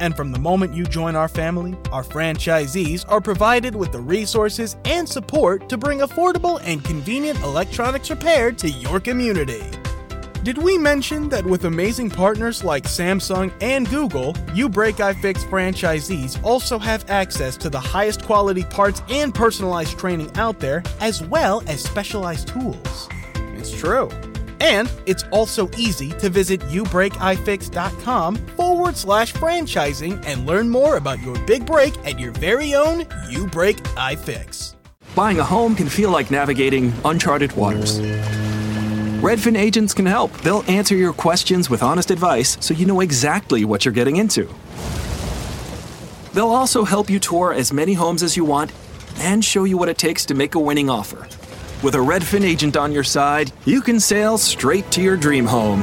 and from the moment you join our family, our franchisees are provided with the resources and support to bring affordable and convenient electronics repair to your community. Did we mention that with amazing partners like Samsung and Google, uBreakiFix franchisees also have access to the highest quality parts and personalized training out there, as well as specialized tools? It's true. And it's also easy to visit ubreakifix.com forward slash franchising and learn more about your big break at your very own You Break iFix. Buying a home can feel like navigating uncharted waters. Redfin agents can help. They'll answer your questions with honest advice so you know exactly what you're getting into. They'll also help you tour as many homes as you want and show you what it takes to make a winning offer. With a Redfin agent on your side, you can sail straight to your dream home.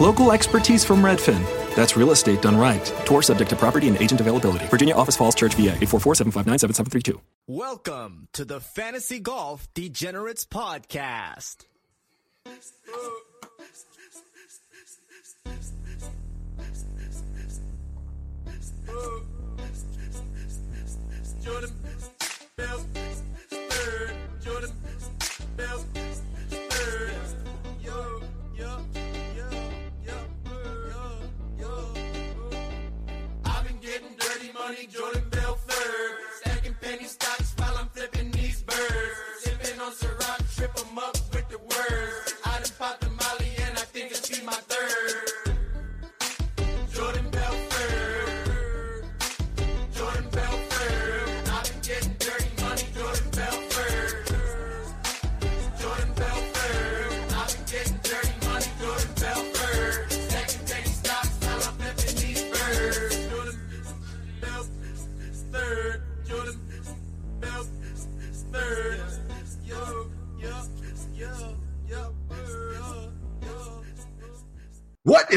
Local expertise from Redfin. That's real estate done right. Tour subject to property and agent availability. Virginia Office Falls Church, VA. 844-759-7732. Welcome to the Fantasy Golf Degenerates Podcast. Bell,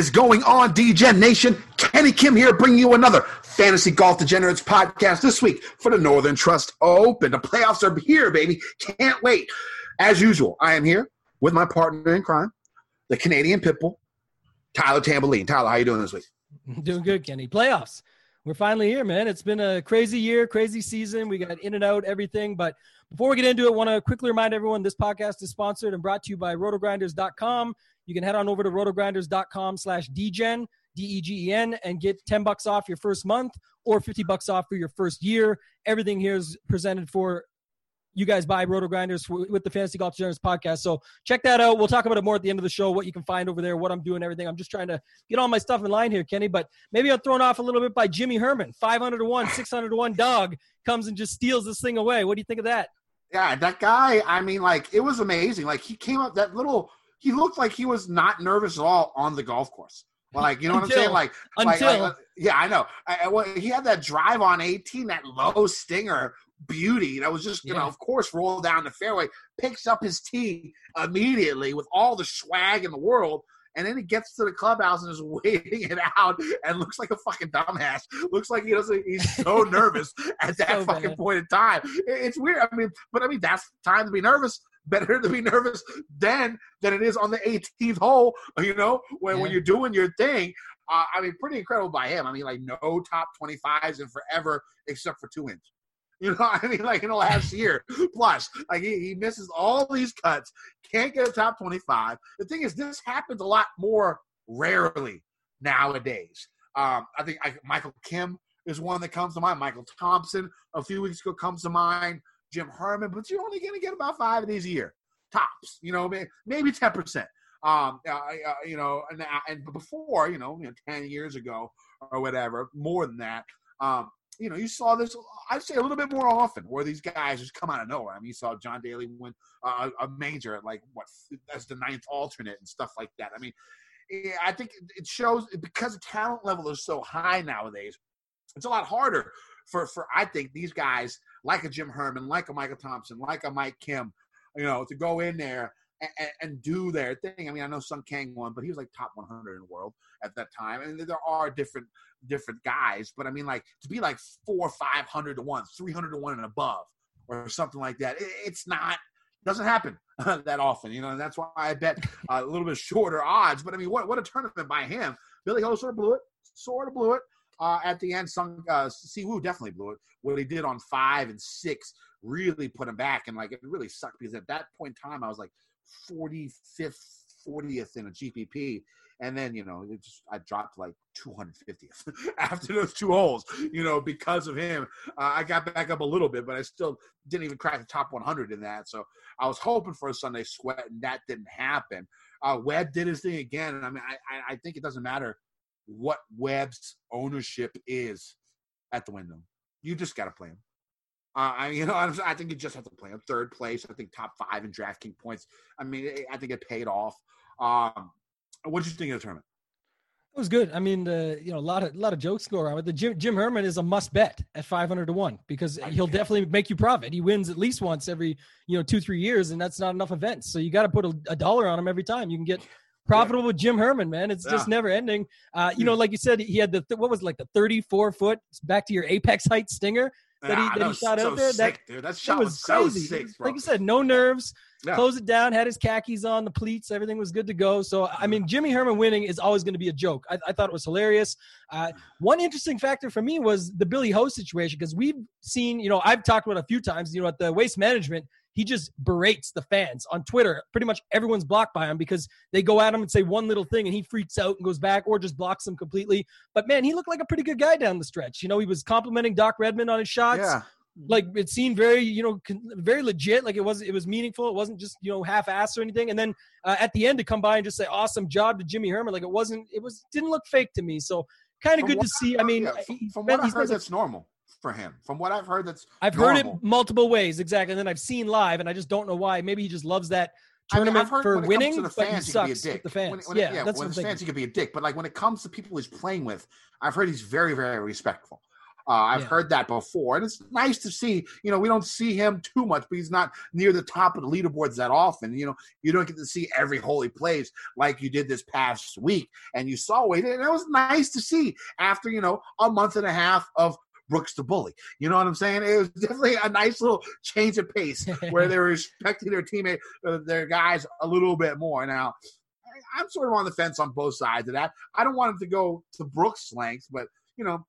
is going on, Degen Nation? Kenny Kim here, bringing you another Fantasy Golf Degenerates podcast this week for the Northern Trust Open. The playoffs are here, baby. Can't wait. As usual, I am here with my partner in crime, the Canadian Pitbull, Tyler Tamboline. Tyler, how you doing this week? Doing good, Kenny. Playoffs. We're finally here, man. It's been a crazy year, crazy season. We got in and out, everything. But before we get into it, I want to quickly remind everyone this podcast is sponsored and brought to you by rotogrinders.com. You can head on over to rotogrinders.com slash degen, D-E-G-E-N, and get 10 bucks off your first month or 50 bucks off for your first year. Everything here is presented for you guys buy RotoGrinders with the Fantasy Golf Degenerates podcast. So check that out. We'll talk about it more at the end of the show, what you can find over there, what I'm doing, everything. I'm just trying to get all my stuff in line here, Kenny. But maybe I'm thrown off a little bit by Jimmy Herman. 500 to 1, 600 to 1 dog comes and just steals this thing away. What do you think of that? Yeah, that guy, I mean, like, it was amazing. Like, he came up, that little, he looked like he was not nervous at all on the golf course. Like, you know what I'm saying? Like, like- until- like, yeah, I know. I, well, he had that drive on 18, that low stinger beauty that was just, you know, Yeah. of course, roll down the fairway, picks up his tee immediately with all the swag in the world. And then he gets to the clubhouse and is waiting it out and looks like a fucking dumbass. Looks like he doesn't, he's so nervous at that So fucking bad. point in time. It's weird. I mean, but I mean, that's time to be nervous. Better to be nervous then than it is on the 18th hole, you know, when, when you're doing your thing. Uh, I mean, pretty incredible by him. I mean, like no top 25s in forever except for two wins. You know, I mean, like in the last year plus, like he, he misses all these cuts, can't get a top 25. The thing is, this happens a lot more rarely nowadays. Um, I think I, Michael Kim is one that comes to mind. Michael Thompson a few weeks ago comes to mind. Jim Herman, but you're only going to get about five of these a year, tops. You know, maybe ten percent. Um, uh, uh, you know, and, and before, you know, you know, ten years ago or whatever, more than that. Um, you know, you saw this, I'd say a little bit more often where these guys just come out of nowhere. I mean, you saw John Daly win uh, a major at like what, as the ninth alternate and stuff like that. I mean, I think it shows because the talent level is so high nowadays, it's a lot harder for for I think these guys like a Jim Herman, like a Michael Thompson, like a Mike Kim, you know, to go in there and, and do their thing. I mean, I know Sun Kang won, but he was like top 100 in the world at that time. And there are different different guys, but I mean, like to be like four, five hundred to one, three hundred to one and above, or something like that. It, it's not doesn't happen that often, you know. And that's why I bet a little bit shorter odds. But I mean, what what a tournament by him. Billy Ho sort of blew it, sort of blew it. Uh, at the end, Sung uh, Siwoo definitely blew it. What he did on five and six really put him back, and like it really sucked because at that point in time, I was like 45th, 40th in a GPP, and then you know it just I dropped like 250th after those two holes, you know, because of him. Uh, I got back up a little bit, but I still didn't even crack the top 100 in that. So I was hoping for a Sunday sweat, and that didn't happen. Uh, Webb did his thing again, and I mean, I, I think it doesn't matter what Webb's ownership is at the window. You just got to play him. Uh, I you know I think you just have to play him third place. I think top five in DraftKings points. I mean I think it paid off. Um, what did you think of the tournament? It was good. I mean, the you know a lot of a lot of jokes go around. But the Jim, Jim Herman is a must bet at five hundred to one because he'll definitely make you profit. He wins at least once every you know two three years, and that's not enough events. So you got to put a, a dollar on him every time. You can get profitable with Jim Herman, man. It's just never ending. Uh, you know, like you said, he had the what was it, like the thirty four foot back to your apex height stinger that he Ah, that he shot so out there. That dude. That that shot was was so crazy. sick, bro. like you said, no nerves. Yeah. Close it down. Had his khakis on, the pleats, everything was good to go. So I mean, Jimmy Herman winning is always going to be a joke. I, I thought it was hilarious. Uh, one interesting factor for me was the Billy Ho situation because we've seen, you know, I've talked about it a few times. You know, at the Waste Management, he just berates the fans on Twitter. Pretty much everyone's blocked by him because they go at him and say one little thing and he freaks out and goes back or just blocks them completely. But man, he looked like a pretty good guy down the stretch. You know, he was complimenting Doc Redman on his shots yeah. like it seemed very you know very legit like it was it was meaningful it wasn't just you know half-assed or anything and then uh, at the end to come by and just say awesome job to jimmy herman like it wasn't it was didn't look fake to me so kind of good to see i mean Yeah, from, from what I've heard, a- that's normal for him. From what I've heard, that's i've heard it multiple ways exactly and then i've seen live and i just don't know why maybe he just loves that I mean, tournament I've heard for when it winning comes to the but he fans, he can be a sucks dick. with the fans When, when yeah, it, that's when the fans, thinking he can be a dick. But like when it comes to people he's playing with, I've heard he's very, very respectful. Uh, I've Yeah. heard that before, and it's nice to see. You know, we don't see him too much, but he's not near the top of the leaderboards that often. You know, you don't get to see every hole he plays like you did this past week, and you saw it, and it was nice to see after you know a month and a half of Brooks the bully. You know what I'm saying? It was definitely a nice little change of pace where they were respecting their teammate, uh, their guys a little bit more. Now, I'm sort of on the fence on both sides of that. I don't want him to go to Brooks' length, but you know,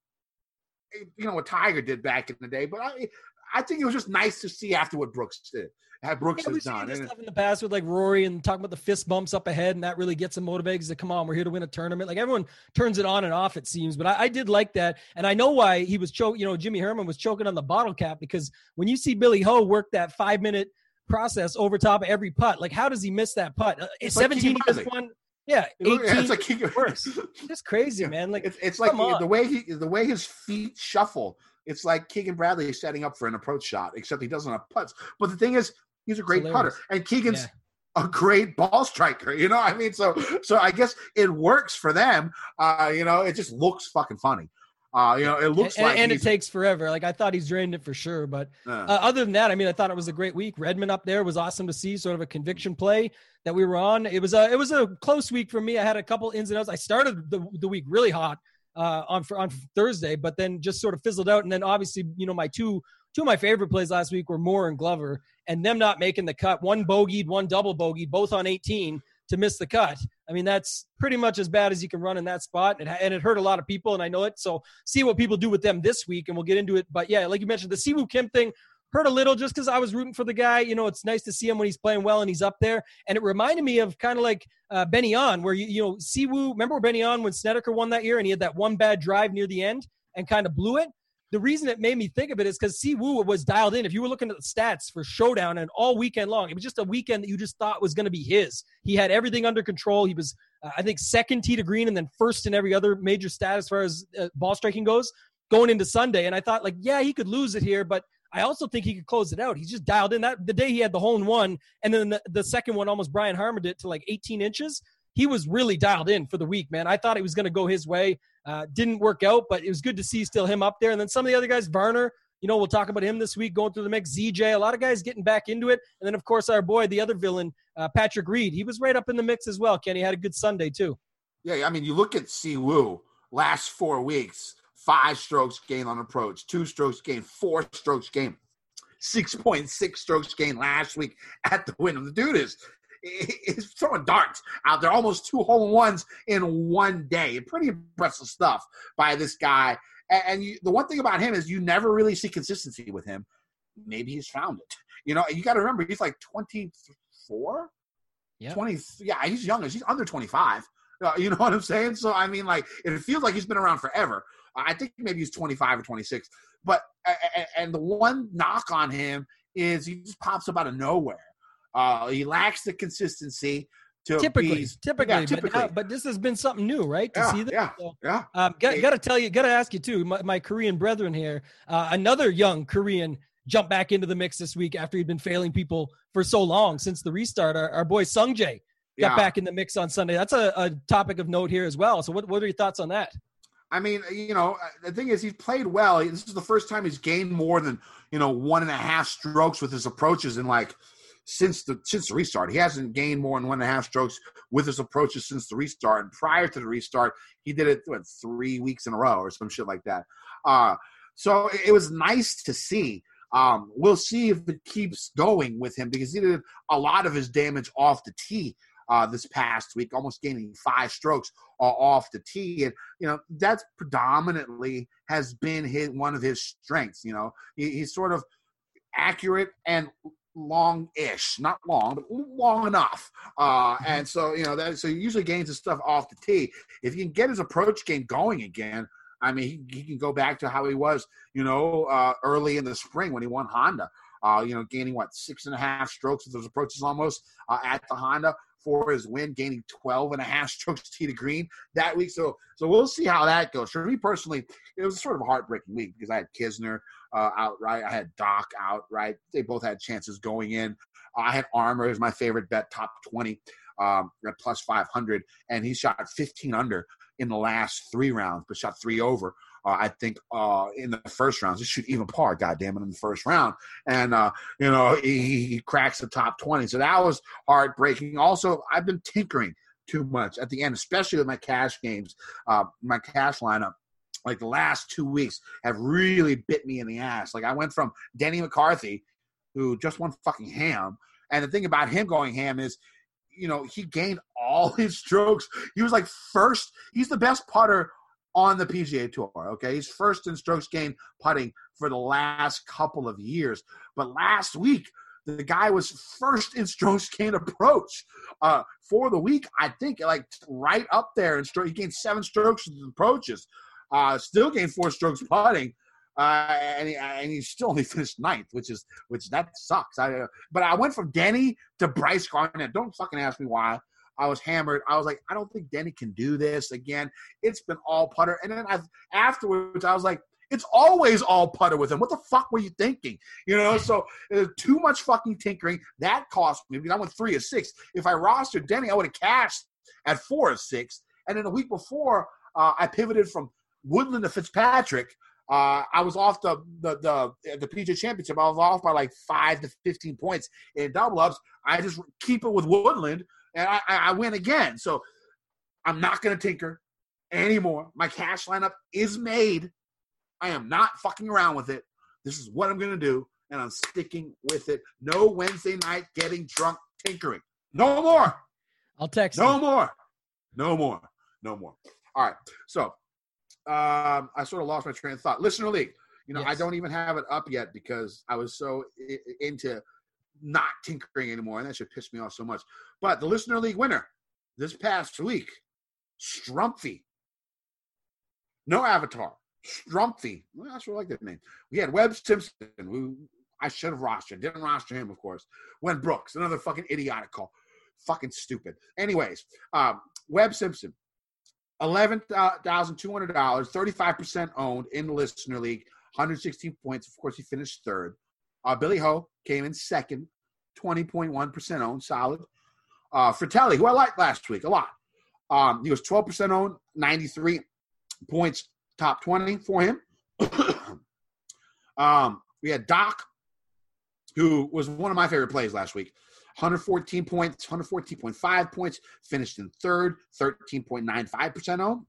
eh, you know what Tiger did back in the day. But I, I think it was just nice to see after what Brooks did, had Brooks Yeah, has we've done. this stuff in the past with like Rory and talking about the fist bumps up ahead, and that really gets him motivated. Because come on, we're here to win a tournament. Like everyone turns it on and off, it seems. But I, I did like that, and I know why he was choking. You know, Jimmy Herman was choking on the bottle cap because when you see Billy Ho work that five minute process over top of every putt, like how does he miss that putt? Uh, It's like Seventeen, he Keegan missed one. Yeah, Yeah, eighteen. it's like he, worse. Just crazy, man. Like it's, it's like on. the way he the way his feet shuffle. It's like Keegan Bradley is setting up for an approach shot, except he doesn't have putts. But the thing is, he's a great hilarious. putter, and Keegan's Yeah. a great ball striker. You know, what I mean, so so I guess it works for them. Uh, you know, it just looks fucking funny. Uh, you know, it looks and, like and it takes forever. Like I thought he's drained it for sure, but uh, Uh, other than that, I mean, I thought it was a great week. Redman up there was awesome to see, sort of a conviction play that we were on. It was a it was a close week for me. I had a couple ins and outs. I started the, the week really hot uh, on on Thursday, but then just sort of fizzled out. And then obviously, you know, my two two of my favorite plays last week were Moore and Glover, and them not making the cut. One bogeyed, one double bogeyed, both on 18 to miss the cut. I mean, that's pretty much as bad as you can run in that spot, and, and it hurt a lot of people, and I know it. So see what people do with them this week, and we'll get into it. But yeah, like you mentioned, the Siwoo Kim thing hurt a little just because I was rooting for the guy. You know, it's nice to see him when he's playing well and he's up there. And it reminded me of kind of like uh, Benny On, where you you know Siwoo. Remember Benny On when Snedeker won that year, and he had that one bad drive near the end and kind of blew it. The reason it made me think of it is because Siwoo was dialed in. If you were looking at the stats for Showdown and all weekend long, it was just a weekend that you just thought was going to be his. He had everything under control. He was, uh, I think, second tee to green and then first in every other major stat as far as uh, ball striking goes going into Sunday. And I thought, like, yeah, he could lose it here, but I also think he could close it out. He's just dialed in. That the day he had the hole in one, and then the, the second one almost Brian Harmaned it to like 18 inches. He was really dialed in for the week, man. I thought it was going to go his way. Uh, didn't work out, but it was good to see still him up there. And then some of the other guys, Varner, you know, we'll talk about him this week going through the mix. ZJ, a lot of guys getting back into it. And then, of course, our boy, the other villain, uh, Patrick Reed, he was right up in the mix as well. Kenny had a good Sunday, too. Yeah, I mean, you look at Siwoo last four weeks, five strokes gain on approach, two strokes gain, four strokes gain, 6.6 strokes gain last week at the win. The dude is is throwing darts out there, almost two hole in ones in one day. Pretty impressive stuff by this guy. And, and you, the one thing about him is you never really see consistency with him. Maybe he's found it. You know, you got to remember he's like 24, Yeah. 20. Yeah, he's young. He's under 25. Uh, you know what I'm saying? So I mean, like it feels like he's been around forever. I think maybe he's 25 or 26. But and the one knock on him is he just pops up out of nowhere. Uh, he lacks the consistency to Typically, be typically, yeah, But, typically. now- but this has been something new, right? To Yeah, see that. yeah. So, yeah. Um, got, got, to tell you, got to ask you too. My, my Korean brethren here, uh, another young Korean jumped back into the mix this week after he'd been failing people for so long since the restart. Our, our boy Sung Jae got Yeah. back in the mix on Sunday. That's a, a topic of note here as well. So, what, what are your thoughts on that? I mean, you know, uh, the thing is, he's played well. This is the first time he's gained more than you know one and a half strokes with his approaches in like since the since the restart. He hasn't gained more than one and a half strokes with his approaches since the restart. And prior to the restart, he did it what three weeks in a row or some shit like that. Uh, so it, it was nice to see. Um, we'll see if it keeps going with him because he did a lot of his damage off the tee uh, this past week, almost gaining five strokes uh, off the tee. And you know that's predominantly has been his one of his strengths. You know, he, he's sort of accurate and long-ish, not long, but long enough. Uh, and so you know that so he usually gains his stuff off the tee. If he can get his approach game going again, I mean, he, he can go back to how he was, you know, uh, early in the spring when he won Honda. Uh, you know, gaining what six and a half strokes with those approaches almost uh, at the Honda for his win, gaining 12 and a half strokes tee to green that week. So, so we'll see how that goes. For me personally, it was sort of a heartbreaking week because I had Kisner uh, outright, I had Doc outright. They both had chances going in. I had Armour as my favorite bet, top 20 um, at plus 500, and he shot 15 under in the last three rounds, but shot three over. Uh, I think uh, in the first round, just shoot even par, goddamn it, in the first round, and uh, you know he, he cracks the top twenty. So that was heartbreaking. Also, I've been tinkering too much at the end, especially with my cash games, uh, my cash lineup. Like the last two weeks have really bit me in the ass. Like I went from Denny McCarthy, who just won fucking ham, and the thing about him going ham is you know, he gained all his strokes. He was like first. He's the best putter on the PGA Tour. Okay, he's first in strokes gained putting for the last couple of years. But last week, the guy was first in strokes gained approach uh, for the week. I think like right up there in stroke. He gained seven strokes with approaches. Uh, still gained four strokes putting. Uh, and, he, and he still only finished ninth, which is which that sucks. I, but I went from Denny to Brice Garnett. Don't fucking ask me why. I was hammered. I was like, I don't think Denny can do this again. It's been all putter. And then I, afterwards, I was like, it's always all putter with him. What the fuck were you thinking? You know, so too much fucking tinkering. That cost me I went three of six. If I rostered Denny, I would have cashed at four of six. And then a week before, uh, I pivoted from Woodland to Fitzpatrick. Uh, I was off the the the the PGA Championship. I was off by like five to fifteen points in double ups. I just keep it with Woodland, and I, I I win again. So I'm not going to tinker anymore. My cash lineup is made. I am not fucking around with it. This is what I'm going to do, and I'm sticking with it. No Wednesday night getting drunk tinkering. No more. I'll text No you. more. No more. No more. All right. So um, I sort of lost my train of thought. Listener League. You know, I don't even have it up yet because I was so i- into not tinkering anymore, and that should piss me off so much. But the Listener League winner this past week, Strumpy. No avatar. Strumpy. Well, I sort of like that name. We had Webb Simpson. Who I should have rostered. Didn't roster him, of course. When Brooks, another fucking idiotic call. Fucking stupid. Anyways, um, Webb Simpson, eleven thousand two hundred dollars, thirty-five percent owned in the listener league, one hundred sixteen points. Of course, he finished third. Uh, Billy Ho came in second, twenty point one percent owned, solid. Uh, Frittelli, who I liked last week a lot, Um, he was 12% owned, 93 points, top 20 for him. um, we had Doc, who was one of my favorite plays last week. 114 points, 114.5 points, finished in third, 13.95% owned.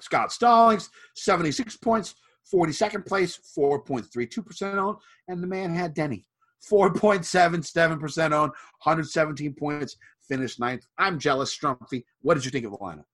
Scott Stallings, 76 points, 42nd place, 4.32% owned. And the man had Denny, 4.77% owned, 117 points, finished ninth. I'm jealous, Strumpy. What did you think of the lineup?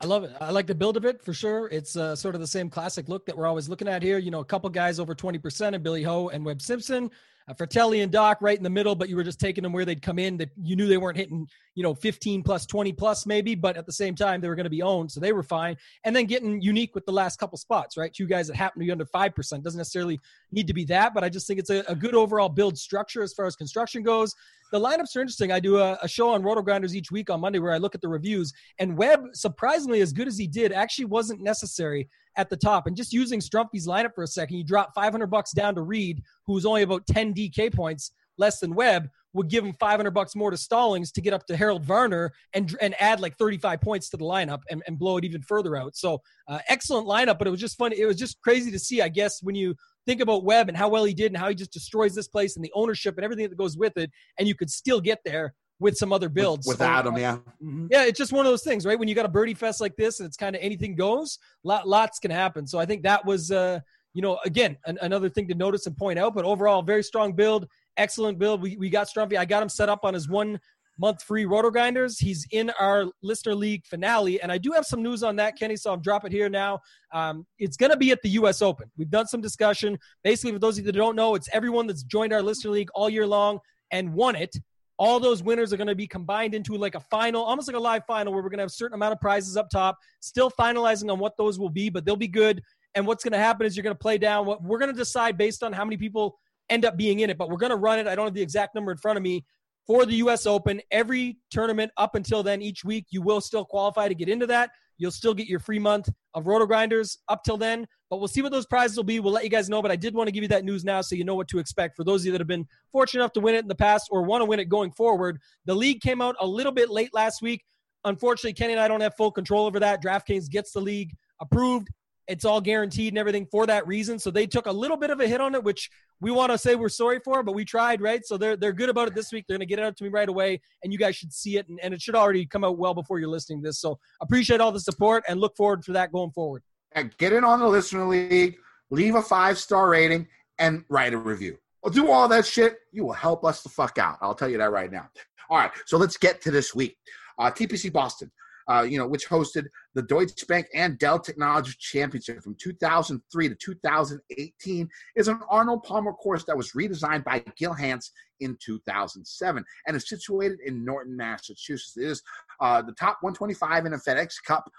I love it. I like the build of it for sure. It's uh, sort of the same classic look that we're always looking at here. You know, a couple guys over 20% and Billy Ho and Webb Simpson uh, Frittelli and Doc right in the middle, but you were just taking them where they'd come in. That you knew they weren't hitting, you know, 15 plus, 20 plus maybe, but at the same time they were going to be owned, so they were fine. And then getting unique with the last couple spots, right? Two guys that happen to be under five percent doesn't necessarily need to be that, but I just think it's a, a good overall build structure as far as construction goes. The lineups are interesting. I do a, a show on RotoGrinders each week on Monday where I look at the reviews, and Webb, surprisingly as good as he did, actually wasn't necessary at the top. And just using Strumpy's lineup for a second, you drop 500 bucks down to Reed, who's only about 10 DK points less than Webb, would give him 500 bucks more to Stallings to get up to Harold Varner and and add like 35 points to the lineup and, and blow it even further out. So uh, excellent lineup, but it was just funny. It was just crazy to see, I guess, when you think about Webb and how well he did and how he just destroys this place and the ownership and everything that goes with it, and you could still get there with some other builds. Without so, him, yeah. Mm-hmm. Yeah, it's just one of those things, right? When you got a birdie fest like this and it's kind of anything goes, lot, lots can happen. So I think that was, uh, you know, again, an, another thing to notice and point out. But overall, very strong build, excellent build. We, we got Strumpy. I got him set up on his one month free RotoGrinders. He's in our listener league finale, and I do have some news on that, Kenny. So I'll drop it here now. Um, it's going to be at the U.S. Open. We've done some discussion. Basically, for those of you that don't know, it's everyone that's joined our listener league all year long and won it all those winners are going to be combined into like a final, almost like a live final, where we're going to have a certain amount of prizes up top. Still finalizing on what those will be, but they'll be good. And what's going to happen is you're going to play down. What we're going to decide based on how many people end up being in it, but we're going to run it. I don't have the exact number in front of me for the U.S. Open. Every tournament up until then, each week, you will still qualify to get into that. You'll still get your free month of RotoGrinders up till then, but we'll see what those prizes will be. We'll let you guys know, but I did want to give you that news now so you know what to expect. For those of you that have been fortunate enough to win it in the past or want to win it going forward, the league came out a little bit late last week. Unfortunately, Kenny and I don't have full control over that. DraftKings gets the league approved it's all guaranteed and everything for that reason. So they took a little bit of a hit on it, which we want to say we're sorry for, but we tried, right? So they're they're good about it this week. They're gonna get it out to me right away, and you guys should see it, and, and it should already come out well before you're listening to this. So appreciate all the support and look forward for that going forward. And get in on the listener league, leave a five star rating, and write a review. Do all that shit. You will help us the fuck out. I'll tell you that right now. All right, so let's get to this week. Uh, TPC Boston uh, you know, which hosted the Deutsche Bank and Dell Technology Championship from 2003 to 2018, is an Arnold Palmer course that was redesigned by Gil Hanse in 2007 and is situated in Norton, Massachusetts. It is uh, the top 125 in a FedEx Cup.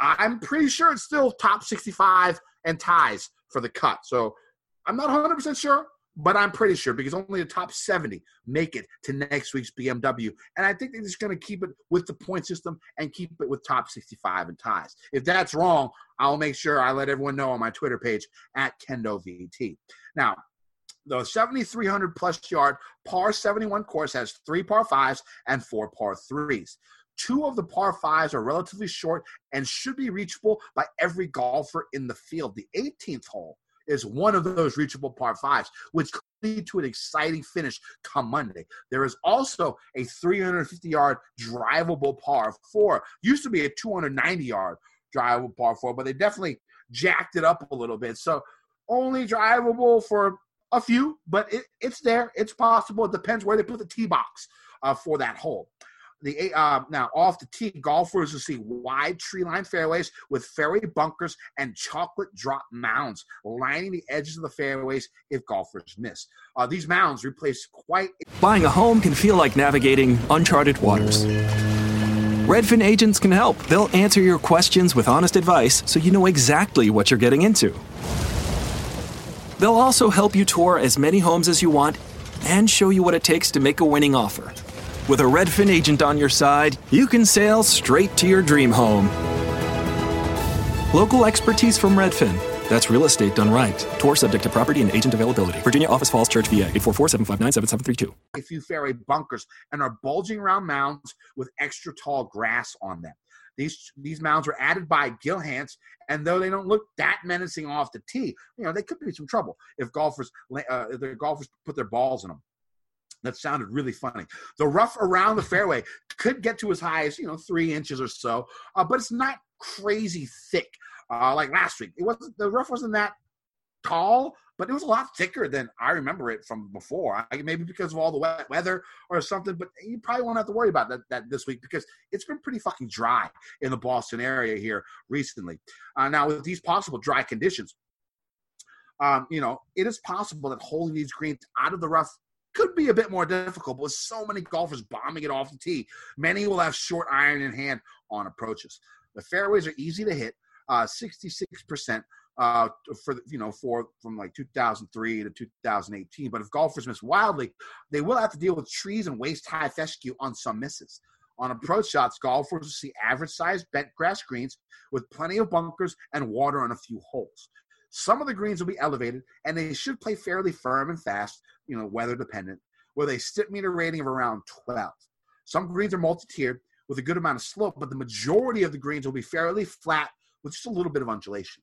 I'm pretty sure it's still top 65 and ties for the cut. So I'm not 100% sure, but I'm pretty sure because only the top 70 make it to next week's BMW. And I think they're just going to keep it with the point system and keep it with top 65 and ties. If that's wrong, I'll make sure I let everyone know on my Twitter page at KendoVT. Now, the 7,300 plus yard par 71 course has three par fives and four par threes. Two of the par fives are relatively short and should be reachable by every golfer in the field. The 18th hole is one of those reachable par fives, which could lead to an exciting finish come Monday. There is also a 350 yard drivable par four. Used to be a 290 yard drivable par four, but they definitely jacked it up a little bit. So only drivable for a few, but it, it's there. It's possible. It depends where they put the tee box uh, for that hole the uh, now off the tee, golfers will see wide tree-lined fairways with fairway bunkers and chocolate drop mounds lining the edges of the fairways if golfers miss. Uh, these mounds replace quite. Buying a home can feel like navigating uncharted waters. Redfin agents can help. They'll answer your questions with honest advice so you know exactly what you're getting into. They'll also help you tour as many homes as you want and show you what it takes to make a winning offer. With a Redfin agent on your side, you can sail straight to your dream home. Local expertise from Redfin. That's real estate done right. Tour subject to property and agent availability. Virginia Office Falls Church, VA 844 759 7732. a few fairway bunkers and are bulging around mounds with extra tall grass on them. These these mounds were added by Gil Hanse, and though they don't look that menacing off the tee, you know they could be some trouble if golfers uh, if the golfers put their balls in them. That sounded really funny. The rough around the fairway could get to as high as you know three inches or so, uh, but it's not crazy thick uh, like last week. It wasn't the rough wasn't that tall, but it was a lot thicker than I remember it from before. I, maybe because of all the wet weather or something, but you probably won't have to worry about that, that this week because it's been pretty fucking dry in the Boston area here recently. Uh, now, with these possible dry conditions, um, you know, it is possible that holding these greens out of the rough could be a bit more difficult, but with so many golfers bombing it off the tee, many will have short iron in hand on approaches. The fairways are easy to hit, uh, 66% uh, for you know for from like 2003 to 2018. But if golfers miss wildly, they will have to deal with trees and waist high fescue on some misses. On approach shots, golfers will see average sized bent grass greens with plenty of bunkers and water on a few holes. Some of the greens will be elevated, and they should play fairly firm and fast, you know, weather dependent, with a Stimpmeter rating of around 12. Some greens are multi-tiered with a good amount of slope, but the majority of the greens will be fairly flat with just a little bit of undulation.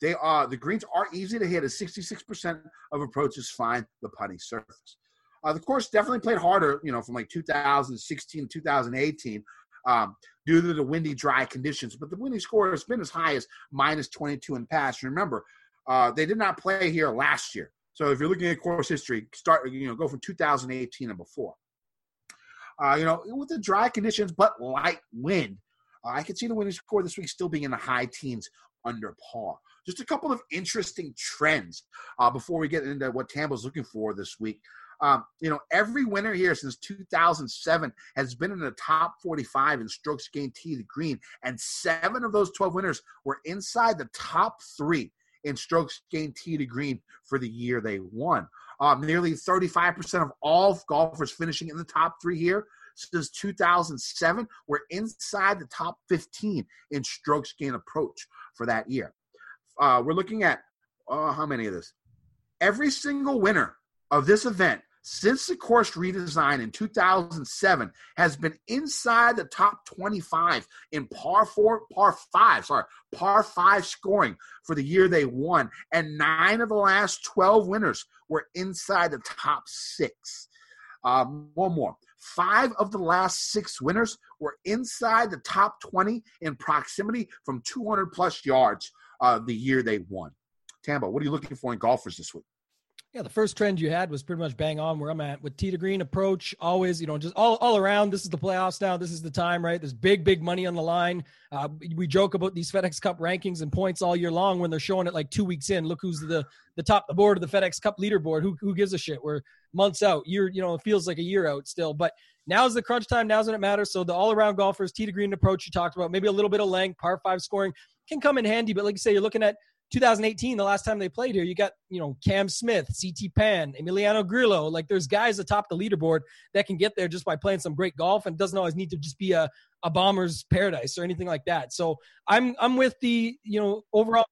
They are the greens are easy to hit. As 66% of approaches find the putting surface. Uh, the course definitely played harder, you know, from like 2016 to 2018 um, due to the windy, dry conditions. But the winning score has been as high as minus 22 in the past. Remember, uh, they did not play here last year. So if you're looking at course history, start you know go from 2018 and before. Uh, you know, with the dry conditions but light wind, uh, I can see the winning score this week still being in the high teens under par. Just a couple of interesting trends uh, before we get into what Tambo's looking for this week. Um, you know, every winner here since 2007 has been in the top 45 in strokes gained tee to green, and seven of those 12 winners were inside the top three in strokes gained tee to green for the year they won. Um, nearly 35% of all golfers finishing in the top three here since 2007 were inside the top 15 in strokes gained approach for that year. Uh, we're looking at uh, how many of this? Every single winner of this event since the course redesign in 2007 has been inside the top 25 in par four, par five, sorry, par five scoring for the year they won. And nine of the last 12 winners were inside the top six. Um, one more. Five of the last six winners were inside the top 20 in proximity from 200 plus yards uh, the year they won. Tambo, what are you looking for in golfers this week? Yeah, the first trend you had was pretty much bang on where I'm at with to green approach. Always, you know, just all, all around. This is the playoffs now. This is the time, right? There's big, big money on the line. Uh, we joke about these FedEx Cup rankings and points all year long when they're showing it like two weeks in. Look who's the the top the board of the FedEx Cup leaderboard. Who who gives a shit? We're months out. Year, you know, it feels like a year out still. But now's the crunch time. Now's when it matters. So the all around golfers, to green approach you talked about, maybe a little bit of length, par five scoring can come in handy. But like you say, you're looking at 2018, the last time they played here, you got, you know, Cam Smith, CT Pan, Emiliano Grillo. Like there's guys atop the leaderboard that can get there just by playing some great golf and doesn't always need to just be a, a bomber's paradise or anything like that. So I'm I'm with the, you know, overall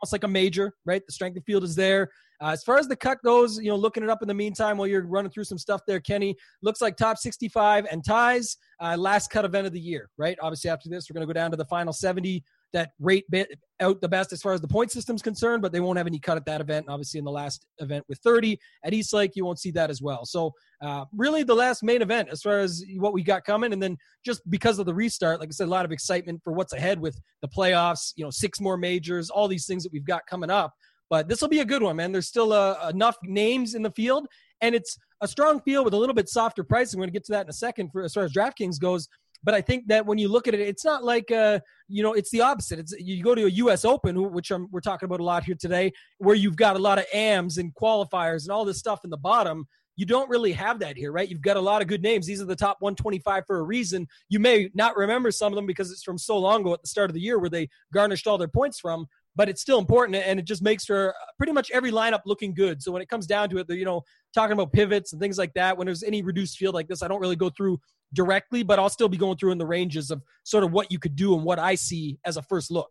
almost like a major, right? The strength of field is there. Uh, as far as the cut goes, you know, looking it up in the meantime while you're running through some stuff there, Kenny, looks like top 65 and ties, uh, last cut event of the year, right? Obviously, after this, we're going to go down to the final 70 that rate bit out the best as far as the point system's concerned, but they won't have any cut at that event. And obviously, in the last event with 30 at East Lake, you won't see that as well. So, uh, really, the last main event as far as what we got coming, and then just because of the restart, like I said, a lot of excitement for what's ahead with the playoffs. You know, six more majors, all these things that we've got coming up. But this will be a good one, man. There's still uh, enough names in the field, and it's a strong field with a little bit softer pricing. We're going to get to that in a second for as far as DraftKings goes. But I think that when you look at it, it's not like uh, you know, it's the opposite. It's you go to a U.S. Open, which I'm, we're talking about a lot here today, where you've got a lot of AMs and qualifiers and all this stuff in the bottom. You don't really have that here, right? You've got a lot of good names. These are the top 125 for a reason. You may not remember some of them because it's from so long ago at the start of the year where they garnished all their points from but it's still important and it just makes for pretty much every lineup looking good. So when it comes down to it, you know, talking about pivots and things like that, when there's any reduced field like this, I don't really go through directly, but I'll still be going through in the ranges of sort of what you could do and what I see as a first look.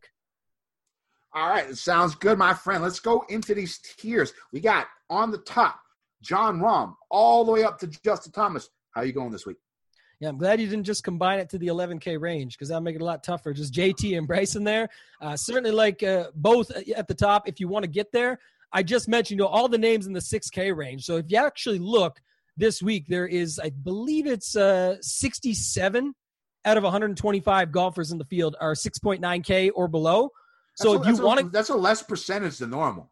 All right, sounds good, my friend. Let's go into these tiers. We got on the top Jon Rahm all the way up to Justin Thomas. How you going this week? Yeah, I'm glad you didn't just combine it to the 11K range because that'll make it a lot tougher. Just JT and Bryson there. Uh, certainly like uh, both at the top if you want to get there. I just mentioned you know, all the names in the 6K range. So if you actually look this week, there is, I believe it's uh, 67 out of 125 golfers in the field are 6.9K or below. So That's if you want to that's a less percentage than normal.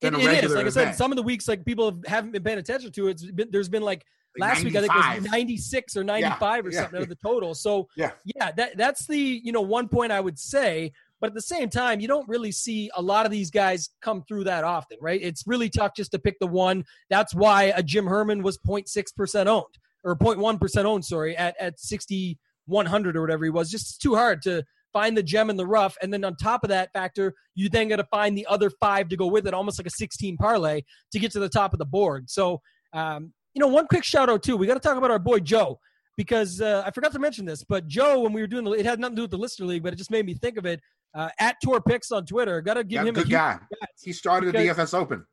It, than a it is. regular Like I said, some of the weeks, like people have, haven't been paying attention to it. It's been, there's been like, last week, I think it was 96 or 95 or yeah, something out of the total. So Yeah. yeah, that that's the you know one point I would say. But at the same time, you don't really see a lot of these guys come through that often, right? It's really tough just to pick the one. That's why a Jim Herman was 0.6 percent owned or 0.1 percent owned. Sorry, at at 6100 or whatever he was. Just too hard to find the gem in the rough, and then on top of that factor, you then got to find the other five to go with it, almost like a 16 parlay to get to the top of the board. So, um, you know, one quick shout out too. We got to talk about our boy Joe because uh, I forgot to mention this, but Joe, when we were doing the, it had nothing to do with the listener league, but it just made me think of it. Uh, at Tour Picks on Twitter, got to give Yeah, him a good huge guy. He started the DFS Open.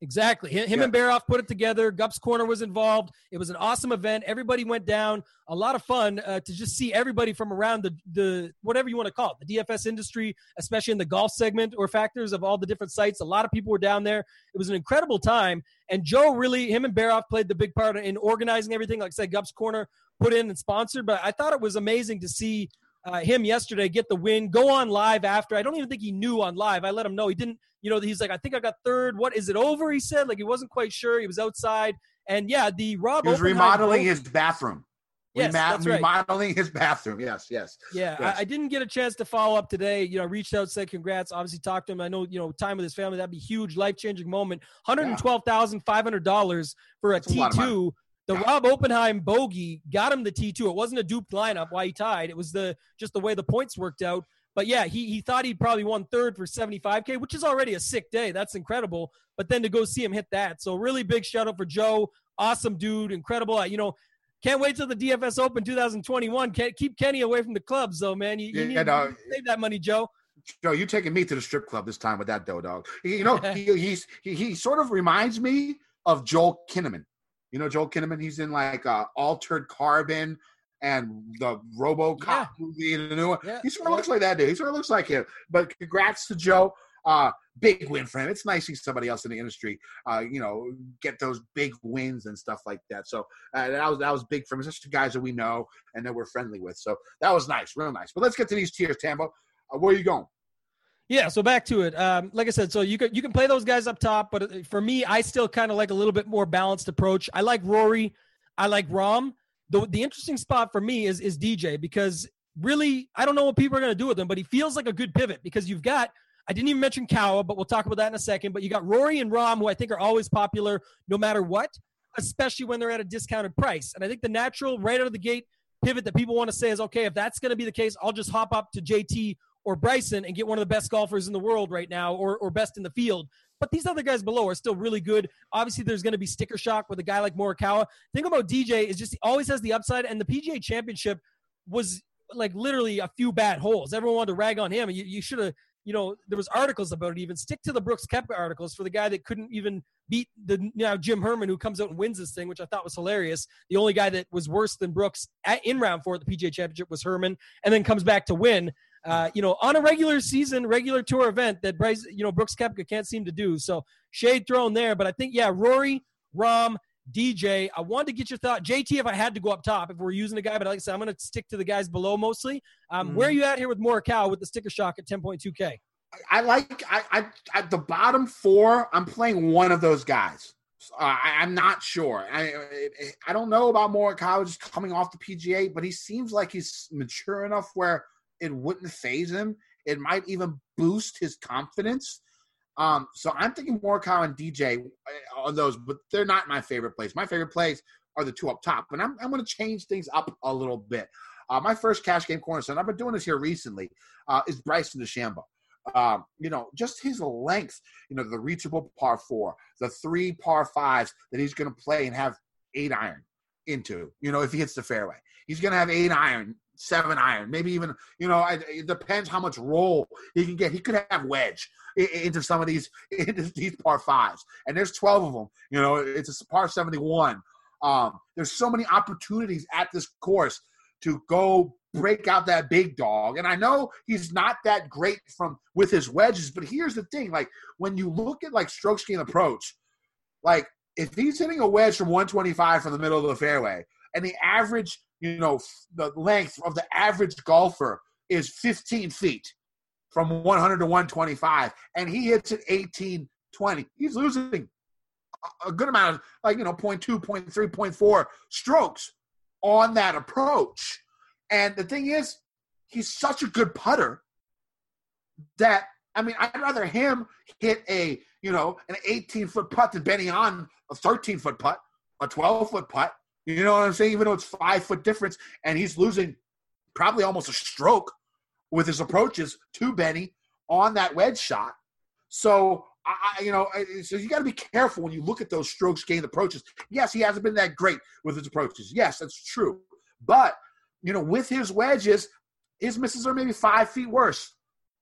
Exactly. Him, him Yeah. and Baroff put it together. Gups Corner was involved. It was an awesome event. Everybody went down. A lot of fun uh, to just see everybody from around the, the whatever you want to call it, the DFS industry, especially in the golf segment or factors of all the different sites. A lot of people were down there. It was an incredible time. And Joe really, him and Baroff played the big part in organizing everything. Like I said, Gups Corner put in and sponsored. But I thought it was amazing to see uh, him yesterday get the win, go on live after. I don't even think he knew on live. I let him know he didn't. You know, he's like, I think I got third. What is it over? He said, like he wasn't quite sure. He was outside, and yeah, the Rob. He was remodeling his bathroom. Yes, Rema- that's right. Remodeling his bathroom. Yes, yes. Yeah, Yes. I, I didn't get a chance to follow up today. You know, I reached out, said congrats. Obviously, talked to him. I know, you know, time with his family that'd be huge, life changing moment. One hundred and twelve thousand five hundred dollars for a T lot of money. two. The Yeah. Rob Oppenheim bogey got him the T two. It wasn't a duped lineup why he tied. It was the just the way the points worked out. But yeah, he he thought he'd probably won third for seventy five k, which is already a sick day. That's incredible. But then to go see him hit that, so really big shout out for Joe. Awesome dude, incredible. You know, can't wait till the DFS Open 2021. Can't keep Kenny away from the clubs, though, man. You, you Yeah, need no. to save that money, Joe. Joe, you're taking me to the strip club this time with that dough dog. You know, he, he's he, he sort of reminds me of Joel Kinnaman. You know Joel Kinnaman? He's in like uh, Altered Carbon and the RoboCop Yeah. movie, the new one. Yeah, He sort of looks like that dude. He sort of looks like him. But congrats to Joe. Uh, big win for him. It's nice seeing somebody else in the industry, uh, you know, get those big wins and stuff like that. So uh, that was that was big for him. Especially guys that we know and that we're friendly with. So that was nice, real nice. But let's get to these tiers, Tambo. Uh, where are you going? Yeah, so back to it. Um, like I said, so you can you can play those guys up top, but uh, for me, I still kind of like a little bit more balanced approach. I like Rory, I like Rahm. The the interesting spot for me is is DJ because really I don't know what people are going to do with him, but he feels like a good pivot because you've got I didn't even mention Kawa, but we'll talk about that in a second. But you got Rory and Rahm, who I think are always popular no matter what, especially when they're at a discounted price. And I think the natural right out of the gate pivot that people want to say is okay, if that's going to be the case, I'll just hop up to JT or Bryson and get one of the best golfers in the world right now or, or best in the field. But these other guys below are still really good. Obviously, there's going to be sticker shock with a guy like Morikawa. Think about DJ is just always has the upside, and the PGA Championship was like literally a few bad holes. Everyone wanted to rag on him. You, you should have, you know, there was articles about it. Even stick to the Brooks Koepka articles for the guy that couldn't even beat the now Jim Herman who comes out and wins this thing, which I thought was hilarious. The only guy that was worse than Brooks at, in round four at the PGA Championship was Herman, and then comes back to win. Uh, you know, on a regular season, regular tour event that Bryce, you know, Brooks Koepka can't seem to do. So shade thrown there, but I think yeah, Rory, Rahm, DJ. I wanted to get your thought, JT. If I had to go up top, if we're using a guy, but like I said, I'm going to stick to the guys below mostly. Um, Mhm. Where are you at here with Morikawa with the sticker shock at 10.2k? I like I, I at the bottom four. I'm playing one of those guys. Uh, I, I'm not sure. I I don't know about Morikawa just coming off the PGA, but he seems like he's mature enough where it wouldn't phase him. It might even boost his confidence. Um, so I'm thinking Morikawa and DJ on those, but they're not my favorite plays. My favorite plays are the two up top, but I'm I'm going to change things up a little bit. Uh, my first cash game cornerstone, I've been doing this here recently, uh, is Bryson DeChambeau um, you know, just his length, you know, the reachable par four, the three par fives that he's going to play and have eight iron into, you know, if he hits the fairway. He's going to have eight iron seven iron, maybe even you know I- it depends how much roll he can get. He could have wedge into some of these into these par fives, and there's twelve of them. You know, it's a par seventy one. Um, there's so many opportunities at this course to go break out that big dog. And I know he's not that great from with his wedges, but here's the thing: like when you look at like stroke gain approach, like if he's hitting a wedge from 125 from the middle of the fairway, and the average, you know, the length of the average golfer is 15 feet from 100 to 125, and he hits it 18, 20, he's losing a- good amount of like you know 0.2 0.3 0.4 strokes on that approach. And the thing is he's such a good putter that i mean i'd rather him hit a you know an 18 foot putt than benny on a 13 foot putt a 12 foot putt you know what i'm saying even though it's five foot difference and he's losing probably almost a stroke with his approaches to benny on that wedge shot so I, you know, so you got to be careful when you look at those strokes gained approaches. Yes, he hasn't been that great with his approaches. Yes, that's true. But you know, with his wedges, his misses are maybe five feet worse,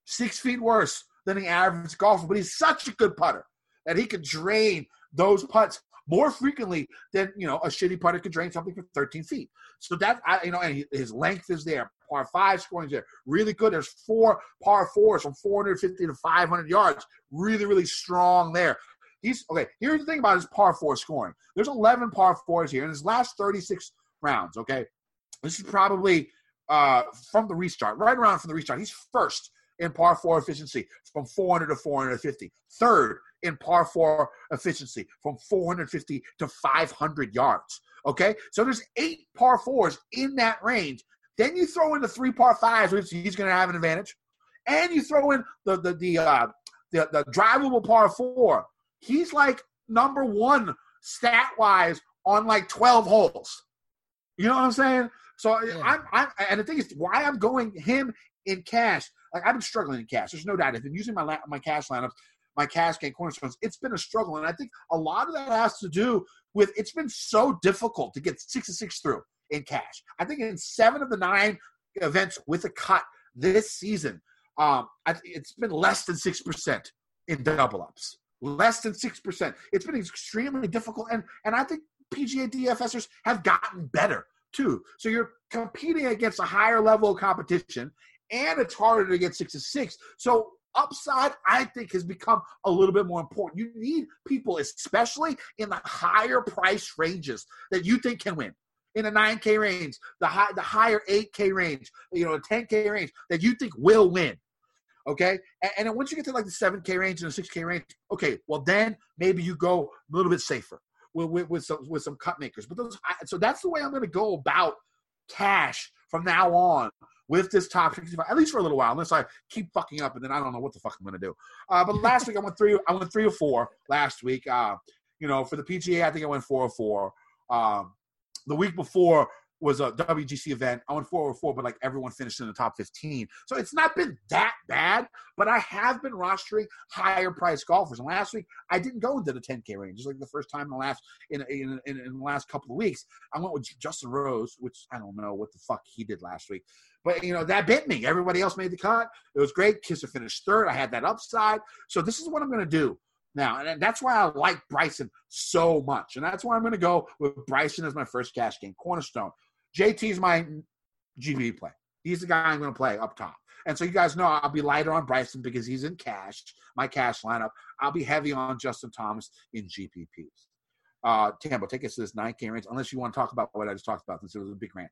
six feet worse than the average golfer. But he's such a good putter that he could drain those putts more frequently than you know a shitty putter could drain something from 13 feet. So that I, you know, and his length is there. Par five scoring is there, really good. There's four par fours from 450 to 500 yards, really, really strong there. He's okay. Here's the thing about his par four scoring. There's 11 par fours here in his last 36 rounds. Okay, this is probably uh, from the restart, right around from the restart. He's first in par four efficiency from 400 to 450. Third in par four efficiency from 450 to 500 yards. Okay, so there's eight par fours in that range. Then you throw in the three par fives, which he's going to have an advantage, and you throw in the the the uh, the, the drivable par four. He's like number one stat wise on like 12 holes. You know what I'm saying? So Yeah. I'm, I'm, and the thing is, why I'm going him in cash. Like I've been struggling in cash. There's no doubt. I've been using my la- my cash lineups, my cash game cornerstones. It's been a struggle, and I think a lot of that has to do with it's been so difficult to get six to six through in cash. I think in seven of the nine events with a cut this season, um, I, it's been less than six percent in double ups. Less than six percent. It's been extremely difficult, and and I think PGA DFSers have gotten better too. So you're competing against a higher level of competition, and it's harder to get six to six. So upside, I think, has become a little bit more important. You need people, especially in the higher price ranges, that you think can win. In the 9K range, the high, the higher 8K range, you know, the 10K range that you think will win. Okay, and, and then once you get to like the 7K range and the 6K range, okay, well then maybe you go a little bit safer with with, with some with some cut makers. But those, so that's the way I'm going to go about cash from now on with this top 65, at least for a little while, unless I keep fucking up and then I don't know what the fuck I'm to do. Uh, but last week I went three, I went three or four last week. Uh, you know, for the PGA, I think I went four or four. Um, the week before was a WGC event. I went four or four, but like everyone finished in the top 15. So it's not been that bad, but I have been rostering higher price golfers. And last week I didn't go into the 10K range. It's like the first time in the last in in, in, in the last couple of weeks. I went with Justin Rose, which I don't know what the fuck he did last week. But you know, that bit me. Everybody else made the cut. It was great. Kisner finished third. I had that upside. So this is what I'm gonna do now. And that's why I like Bryson so much. And that's why I'm gonna go with Bryson as my first cash game cornerstone. JT's my GPP play. He's the guy I'm gonna play up top. And so you guys know I'll be lighter on Bryson because he's in cash, my cash lineup. I'll be heavy on Justin Thomas in GPPs. Uh, Tambo, take us to this 9K range, unless you want to talk about what I just talked about, since it was a big rant.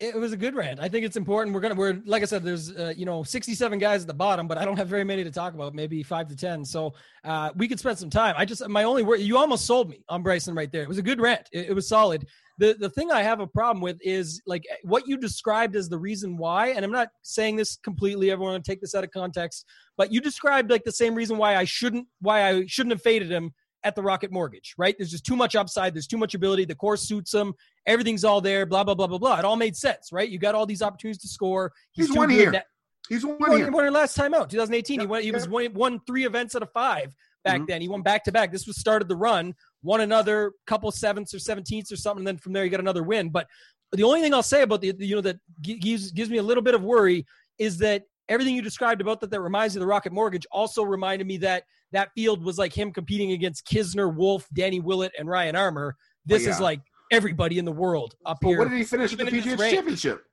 It was a good rant. I think it's important. We're gonna we're like I said, there's uh, you know 67 guys at the bottom, but I don't have very many to talk about. Maybe five to ten. So uh, we could spend some time. I just my only word. You almost sold me on Bryson right there. It was a good rant. It, it was solid. The the thing I have a problem with is like what you described as the reason why, and I'm not saying this completely. Everyone take this out of context, but you described like the same reason why I shouldn't why I shouldn't have faded him at the Rocket Mortgage, right? There's just too much upside. There's too much ability. The course suits him. Everything's all there. Blah blah blah blah blah. It all made sense, right? You got all these opportunities to score. He's too won here. That- He's He one won, he here. won it last time out, 2018. he Yep, won. He was won, won three events out of five back Mhm. then. He won back to back. This was started the run. Won another couple sevenths or seventeenths or something. And then from there, he got another win. But the only thing I'll say about the you know that gives gives me a little bit of worry is that everything you described about that that reminds me of the Rocket Mortgage also reminded me that that field was like him competing against Kisner, Wolff, Danny Willett, and Ryan Armour. This Oh, is like everybody in the world up But here. what did he finish the in this PGA. Championship?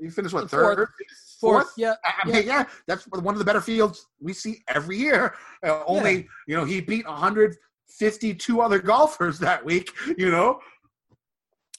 He finished what third, Fourth, yeah, I mean, yeah. that's one of the better fields we see every year. Uh, only, you know, he beat 152 other golfers that week. You know,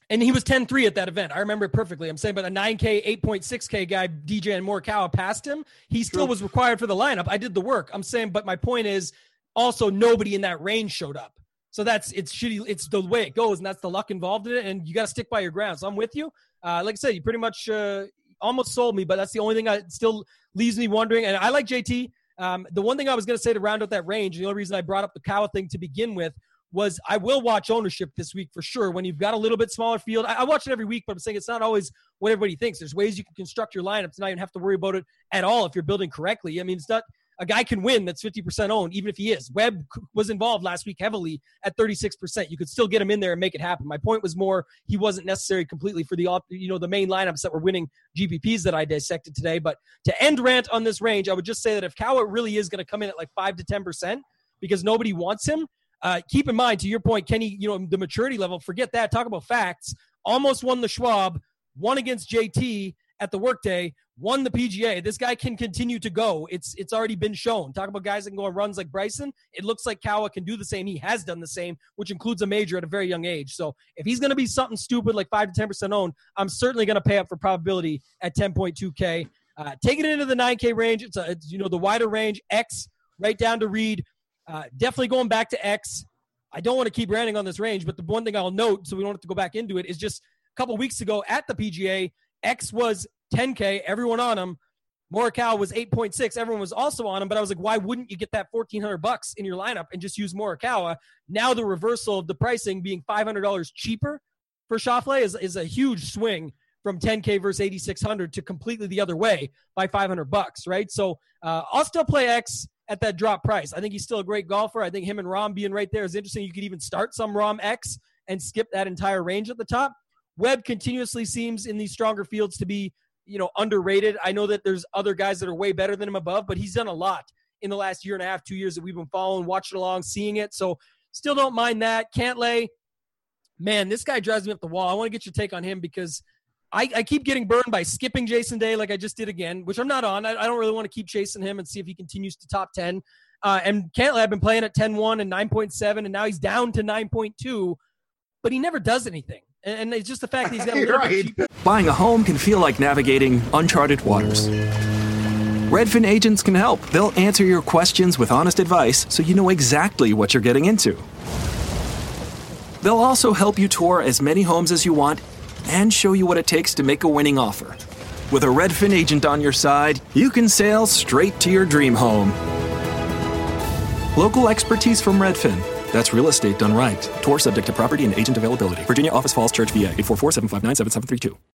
and he was 10-3 at that event. I remember it perfectly. I'm saying, but a 9K, 8.6K guy, DJ and Morikawa passed him. He still True. was required for the lineup. I did the work. I'm saying, but my point is also nobody in that range showed up. So that's it's shitty. It's the way it goes, and that's the luck involved in it. And you got to stick by your ground. So I'm with you. Uh, like I said, you pretty much uh, almost sold me, but that's the only thing that still leaves me wondering. And I like JT. Um, the one thing I was going to say to round out that range, the only reason I brought up the cow thing to begin with was I will watch ownership this week for sure. When you've got a little bit smaller field, I, I watch it every week, but I'm saying it's not always what everybody thinks. There's ways you can construct your lineup to not even have to worry about it at all if you're building correctly. I mean, it's not a guy can win that's 50% owned, even if he is. Webb was involved last week heavily at 36%. You could still get him in there and make it happen. My point was more he wasn't necessary completely for the you know the main lineups that were winning GPPs that I dissected today. But to end rant on this range, I would just say that if Cowa really is going to come in at like five to 10% because nobody wants him, uh, keep in mind to your point, Kenny, you know the maturity level. Forget that. Talk about facts. Almost won the Schwab, won against JT at the workday, won the PGA. This guy can continue to go. It's it's already been shown. Talk about guys that can go on runs like Bryson. It looks like Kawa can do the same. He has done the same, which includes a major at a very young age. So if he's going to be something stupid like five to ten percent owned, I'm certainly going to pay up for probability at 10.2k. Uh, taking it into the 9k range, it's, a, it's you know the wider range. X right down to Reed. Uh, definitely going back to X. I don't want to keep ranting on this range, but the one thing I'll note, so we don't have to go back into it, is just a couple weeks ago at the PGA, X was 10K, everyone on him. Morikawa was 8.6, everyone was also on him. But I was like, why wouldn't you get that 1,400 bucks in your lineup and just use Morikawa? Now the reversal of the pricing being $500 cheaper for Schauffele is, is a huge swing from 10K versus 8,600 to completely the other way by 500 bucks, right? So uh, I'll still play X at that drop price. I think he's still a great golfer. I think him and Rahm being right there is interesting. You could even start some Rahm X and skip that entire range at the top. Webb continuously seems in these stronger fields to be, you know, underrated. I know that there's other guys that are way better than him above, but he's done a lot in the last year and a half, two years that we've been following, watching along, seeing it. So still don't mind that. Cantlay, man, this guy drives me up the wall. I want to get your take on him because I, I keep getting burned by skipping Jason Day like I just did again, which I'm not on. I, I don't really want to keep chasing him and see if he continues to top 10. Uh, and Cantlay, I've been playing at 10-1 and 9.7, and now he's down to 9.2, but he never does anything. And, and it's just the fact that he's got a little Right. bit. Buying a home can feel like navigating uncharted waters. Redfin agents can help. They'll answer your questions with honest advice so you know exactly what you're getting into. They'll also help you tour as many homes as you want and show you what it takes to make a winning offer. With a Redfin agent on your side, you can sail straight to your dream home. Local expertise from Redfin. That's real estate done right. Tour subject to property and agent availability. Virginia Office Falls Church, VA 844 759 7732.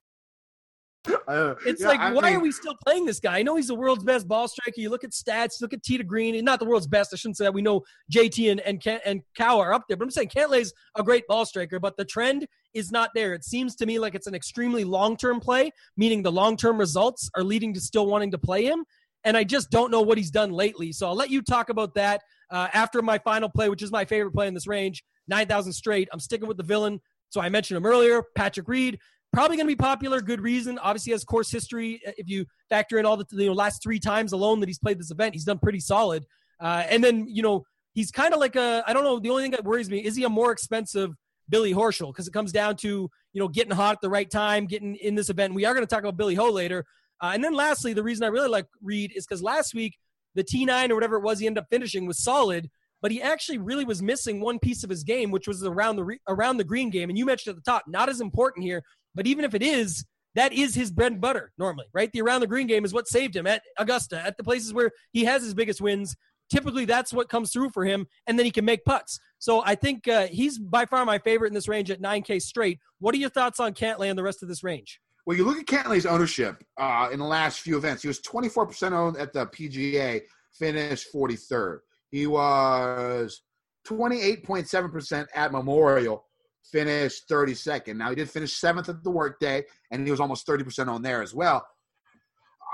Uh, It's yeah, like, I why mean, are we still playing this guy? I know he's the world's best ball striker. You look at stats, look at tee to green, and not the world's best. I shouldn't say that. We know JT and and Ken, and Cow are up there, but I'm saying Cantlay's a great ball striker, but the trend is not there. It seems to me like it's an extremely long term play, meaning the long term results are leading to still wanting to play him. And I just don't know what he's done lately. So I'll let you talk about that uh, after my final play, which is my favorite play in this range, 9,000 straight. I'm sticking with the villain. So I mentioned him earlier, Patrick Reed. Probably going to be popular. Good reason. Obviously, has course history. If you factor in all the you know, last three times alone that he's played this event, he's done pretty solid. Uh, and then you know he's kind of like a I don't know. The only thing that worries me is he a more expensive Billy Horschel because it comes down to you know getting hot at the right time, getting in this event. We are going to talk about Billy Ho later. Uh, and then lastly, the reason I really like Reed is because last week the T9 or whatever it was he ended up finishing was solid, but he actually really was missing one piece of his game, which was around the re- around the green game. And you mentioned at the top, not as important here, but even if it is, that is his bread and butter normally, right? The around the green game is what saved him at Augusta, at the places where he has his biggest wins. typically that's what comes through for him, and then he can make putts. So I think uh, he's by far my favorite in this range at 9K straight. What are your thoughts on Cantlay and the rest of this range? Well, you look at Cantlay's ownership uh, in the last few events. He was 24% owned at the PGA, finished 43rd. He was 28.7% at Memorial, finished 32nd. Now, he did finish seventh at the workday, and he was almost 30% on there as well.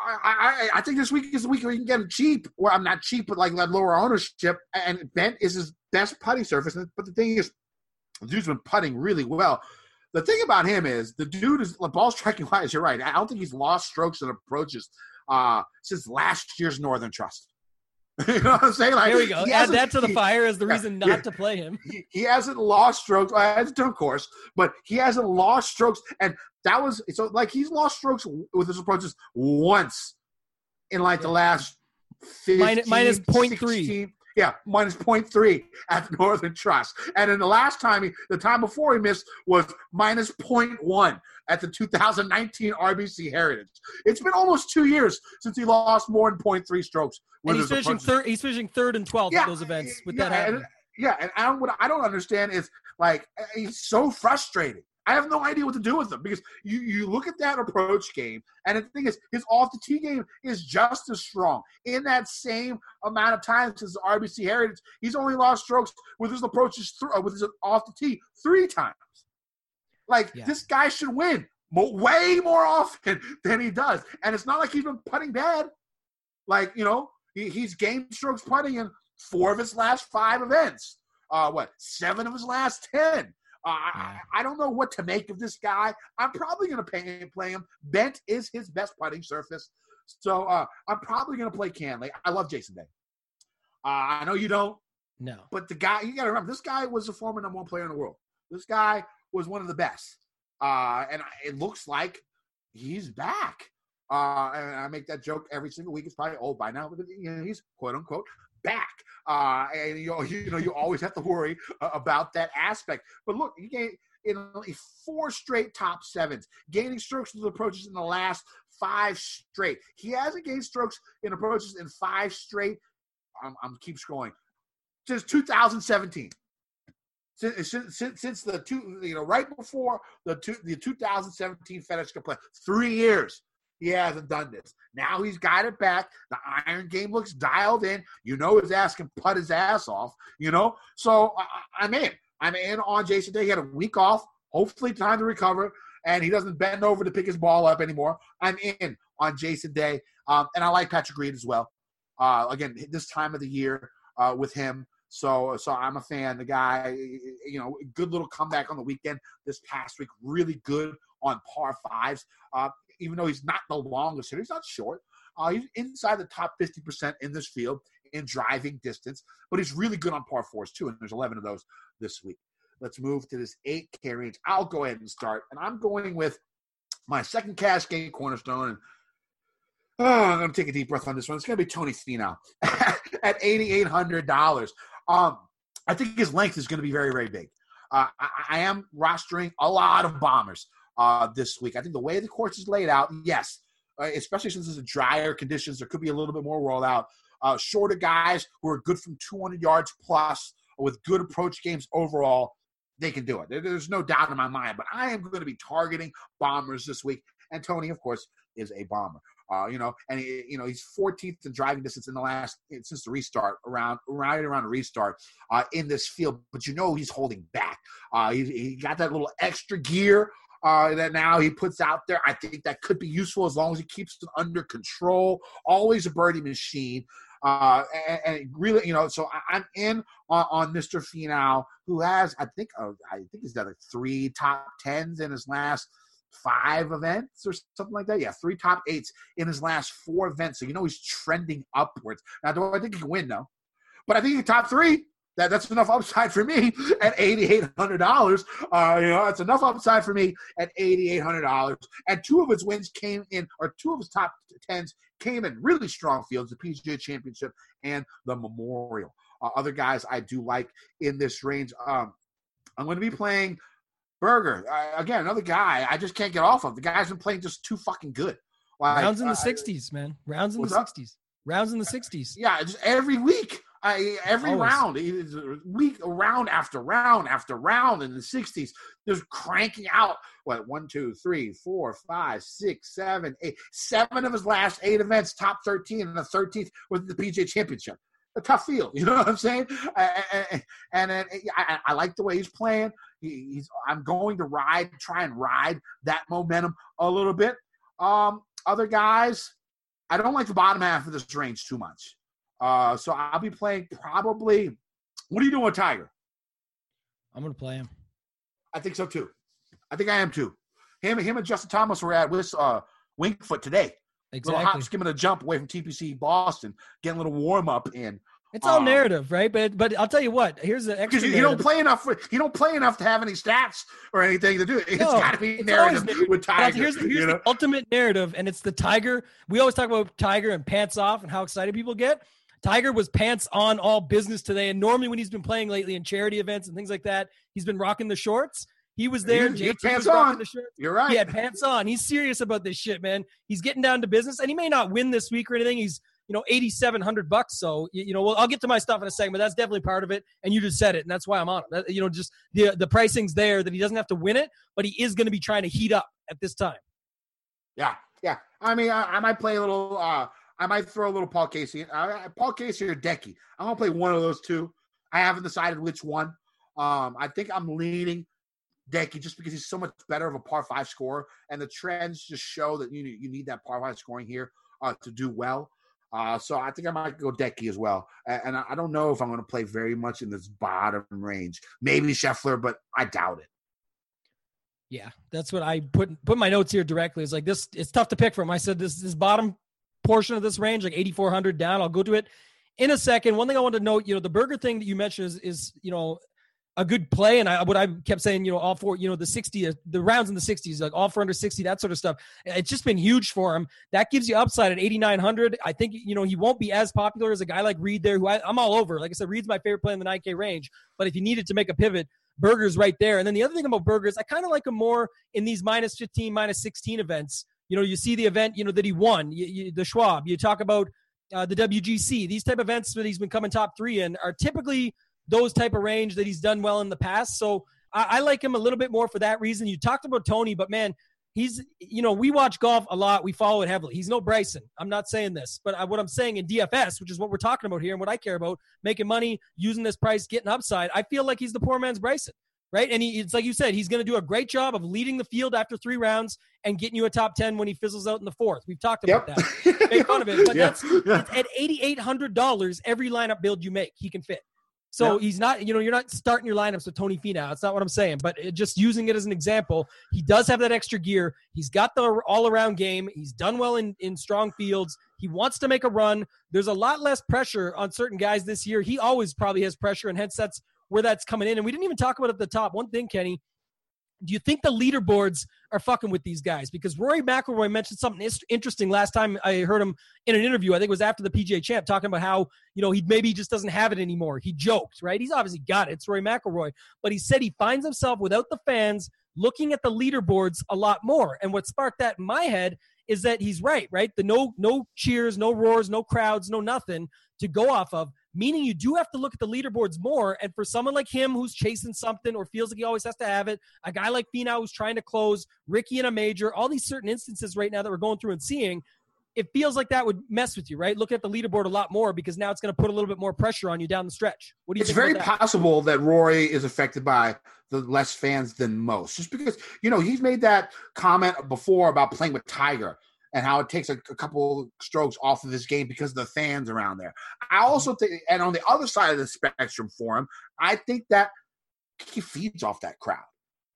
I, I, I think this week is the week where you can get him cheap. Well, I'm not cheap, but like lower ownership. And Bent is his best putting surface. But the thing is, the dude's been putting really well. The thing about him is the dude is the ball striking wise. You're right. I don't think he's lost strokes and approaches uh, since last year's Northern Trust. you know what I'm saying? Like, Here we go. Add that to the fire as the yeah, reason not yeah. to play him. he, he hasn't lost strokes. Uh, it's a dumb course, but he hasn't lost strokes, and that was so like he's lost strokes with his approaches once in like the last 15, Minus- minus 0.3. 16 Yeah, minus 0.3 at the Northern Trust, and then the last time he, the time before he missed was minus 0.1 at the 2019 RBC Heritage. It's been almost two years since he lost more than 0.3 strokes. And he's finishing third. He's finishing third and twelfth at those events with yeah, that happening. And, yeah, and I don't, what I don't understand is like he's so frustrating. I have no idea what to do with him because you, you look at that approach game, and the thing is, his off the tee game is just as strong. In that same amount of time since the RBC Heritage, he's only lost strokes with his approaches th- uh, with his off the tee three times. Like Yeah. this guy should win way more often than he does, and it's not like he's been putting bad. Like you know, he, he's gained strokes putting in four of his last five events. Uh, what seven of his last ten? Uh, I, I don't know what to make of this guy. I'm probably going to pay play him. Bent is his best putting surface, so uh, I'm probably going to play Cantlay. I love Jason Day. Uh, I know you don't, No. but the guy you got to remember this guy was a former number one player in the world. This guy was one of the best, uh, and it looks like he's back. Uh, and I make that joke every single week. It's probably old by now, but you know he's quote unquote back. Uh, and you you know you always have to worry uh, about that aspect. But look, he gained in only four straight top sevens, gaining strokes with approaches in the last five straight. He hasn't gained strokes in approaches in five straight. I'm, I'm keep scrolling since 2017. Since, since, since, since the two, you know, right before the two, the 2017 FedEx Cup play, three years he hasn't done this. Now he's got it back. The iron game looks dialed in. You know his ass can put his ass off. You know, so I, I'm in. I'm in on Jason Day. He had a week off. Hopefully, time to recover, and he doesn't bend over to pick his ball up anymore. I'm in on Jason Day, um, and I like Patrick Reed as well. Uh, again, this time of the year uh, with him. So, so I'm a fan. The guy, you know, good little comeback on the weekend this past week. Really good on par fives. Uh, even though he's not the longest hitter, he's not short. Uh, he's inside the top 50% in this field in driving distance, but he's really good on par fours too. And there's 11 of those this week. Let's move to this 8K range. I'll go ahead and start. And I'm going with my second cash game cornerstone. And oh, I'm going to take a deep breath on this one. It's going to be Tony Finau at $8,800. Um, I think his length is going to be very, very big. Uh, I, I am rostering a lot of bombers uh, this week. I think the way the course is laid out, yes, uh, especially since it's a drier conditions, there could be a little bit more rollout. Uh, shorter guys who are good from 200 yards plus with good approach games overall, they can do it. There- There's no doubt in my mind. But I am going to be targeting bombers this week, and Tony, of course, is a bomber. Uh, you know, and he, you know he's 14th in driving distance in the last since the restart around right around the restart uh, in this field. But you know he's holding back. Uh, he, he got that little extra gear uh, that now he puts out there. I think that could be useful as long as he keeps it under control. Always a birdie machine. Uh, and, and really, you know, so I, I'm in on, on Mr. Finau, who has, I think, uh, I think he's got like three top tens in his last five events or something like that. Yeah, three top eights in his last four events. So you know he's trending upwards. Now, do I think he can win? No, but I think he can top three. That, that's enough upside for me at eighty-eight hundred dollars. Uh, you know, that's enough upside for me at eighty-eight hundred dollars. And two of his wins came in, or two of his top tens came in really strong fields: the PGA Championship and the Memorial. Uh, other guys I do like in this range. Um, I'm going to be playing Berger uh, again. Another guy I just can't get off of. The guy's been playing just too fucking good. Like, Rounds in the uh, 60s, man. Rounds in the up? 60s. Rounds in the 60s. Yeah, just every week. I, every Always. round, week round after round after round in the '60s, there's cranking out what one, two, three, four, five, six, seven, eight, seven of his last eight events, top 13, and the 13th was the PGA Championship. A tough field, you know what I'm saying? I- I- And, I, I like the way he's playing. He, he's I'm going to ride, try and ride that momentum a little bit. Um, other guys, I don't like the bottom half of this range too much. Uh, so I'll be playing probably. What are you doing with Tiger? I'm gonna play him. I think so too. I think I am too. Him, him, and Justin Thomas were at with uh, Winged Foot today. Exactly. Little hop, skimming a jump away from TPC Boston, getting a little warm up in. It's all Um, narrative, right? But but I'll tell you what. Here's the extra. Because you, don't play enough. For, you don't play enough to have any stats or anything to do. it. It's No, got to be narrative narrative. with Tiger. here's here's you know? the ultimate narrative, and it's the Tiger. We always talk about Tiger and pants off and how excited people get. Tiger was pants on all business today, and normally when he's been playing lately in charity events and things like that, he's been rocking the shorts. He was there. He- he had JT pants on. The shorts. You're right. He had pants on. He's serious about this shit, man. He's getting down to business, and he may not win this week or anything. He's you know eighty seven hundred bucks. So you, know, well, I'll get to my stuff in a second, but that's definitely part of it. And you just said it, and that's why I'm on it. You know, just the the pricing's there that he doesn't have to win it, but he is going to be trying to heat up at this time. Yeah, yeah. I mean, I, I might play a little. uh I might throw a little Paul Casey. Uh, Paul Casey or Decky. I'm gonna play one of those two. I haven't decided which one. Um, I think I'm leaning Decky just because he's so much better of a par five scorer, and the trends just show that you you need that par five scoring here uh, to do well. Uh, so I think I might go Decky as well. And I I don't know if I'm going to play very much in this bottom range. Maybe Scheffler, but I doubt it. Yeah, that's what I put put my notes here directly. It's like this. It's tough to pick from. I said this this bottom portion of this range, like 8,400 down. I'll go to it in a second. One thing I wanted to note, you know, the Berger thing that you mentioned is is you know a good play, and I what I kept saying, you know, all four, you know, the 60, the rounds in the 60s, like all for under 60, that sort of stuff. It's just been huge for him. That gives you upside at 8,900. I think you know he won't be as popular as a guy like Reed there, who I, I'm all over. Like I said, Reed's my favorite play in the 9K range. But if you needed to make a pivot, Berger's right there. And then the other thing about Berger's, I kind of like him more in these minus 15, minus 16 events. You know, you see the event, you know, that he won, you, you, the Schwab. You talk about uh, the WGC. These type of events that he's been coming top three in are typically those type of range that he's done well in the past. So I, I like him a little bit more for that reason. You talked about Tony, but man, he's you know we watch golf a lot. We follow it heavily. He's no Bryson. I'm not saying this, but I, what I'm saying in DFS, which is what we're talking about here, and what I care about, making money, using this price, getting upside. I feel like he's the poor man's Bryson right? And he, it's like you said, he's going to do a great job of leading the field after three rounds and getting you a top 10 when he fizzles out in the fourth. We've talked about that. Make fun of it. But Yeah, that's at $8,800, every lineup build you make, he can fit. So Yeah. he's not, you know, you're not starting your lineups with Tony Finau. That's not what I'm saying. But it, just using it as an example, he does have that extra gear. He's got the all around game. He's done well in, in strong fields. He wants to make a run. There's a lot less pressure on certain guys this year. He always probably has pressure and headsets where that's coming in. And we didn't even talk about at the top. One thing, Kenny, do you think the leaderboards are fucking with these guys? Because Rory McIlroy mentioned something interesting last time I heard him in an interview. I think it was after the PGA Champ talking about how you know he maybe just doesn't have it anymore. He joked, right? He's obviously got it. It's Rory McIlroy, but he said he finds himself without the fans looking at the leaderboards a lot more. And what sparked that in my head is that he's right, right? The no no cheers, no roars, no crowds, no nothing to go off of. Meaning you do have to look at the leaderboards more. And for someone like him who's chasing something or feels like he always has to have it, a guy like Finau who's trying to close, Rickie in a major, all these certain instances right now that we're going through and seeing, it feels like that would mess with you, right? Look at the leaderboard a lot more because now it's going to put a little bit more pressure on you down the stretch. What do you it's very that? possible that Rory is affected by the less fans than most, just because you know he's made that comment before about playing with Tiger and how it takes a, a couple strokes off of this game because of the fans around there. I mm-hmm. also think, and on the other side of the spectrum for him, I think that he feeds off that crowd.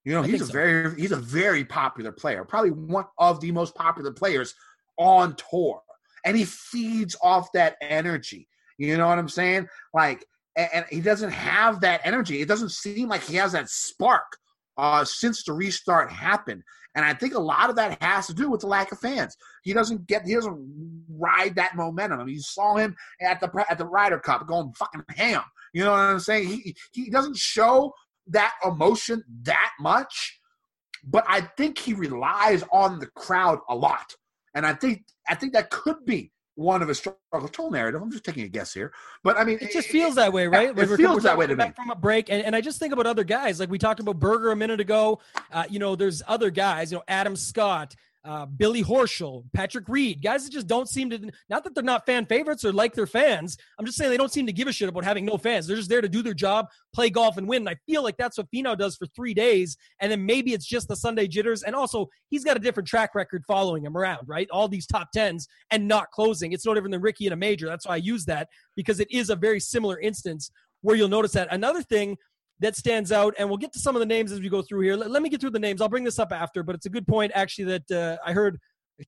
You know, I he's a so. very he's a very popular player, probably one of the most popular players on tour, and he feeds off that energy. You know what I'm saying? Like, and, and he doesn't have that energy. It doesn't seem like he has that spark uh, since the restart happened. And I think a lot of that has to do with the lack of fans. He doesn't get, he doesn't ride that momentum. I mean, you saw him at the at the Ryder Cup going fucking ham. You know what I'm saying? He he doesn't show that emotion that much, but I think he relies on the crowd a lot. And I think I think that could be one of a struggle toll narrative. I'm just taking a guess here, but I mean, It just feels that way, right? it Like, we're- feels we're that way to back me. From a break, and, and I just think about other guys. Like we talked about Berger a minute ago. Uh, you know, there's other guys. You know, Adam Scott, uh, Billy Horschel, Patrick Reed, guys that just don't seem to. Not that they're not fan favorites or like their fans. I'm just saying they don't seem to give a shit about having no fans. They're just there to do their job, play golf, and win. And I feel like that's what Finau does for three days, and then maybe it's just the Sunday jitters. And also, he's got a different track record following him around, right? All these top tens and not closing. It's no different than Rickie in a major. That's why I use that because it is a very similar instance where you'll notice that. Another thing that stands out, and we'll get to some of the names as we go through here. Let, let me get through the names. I'll bring this up after, but it's a good point actually that uh, I heard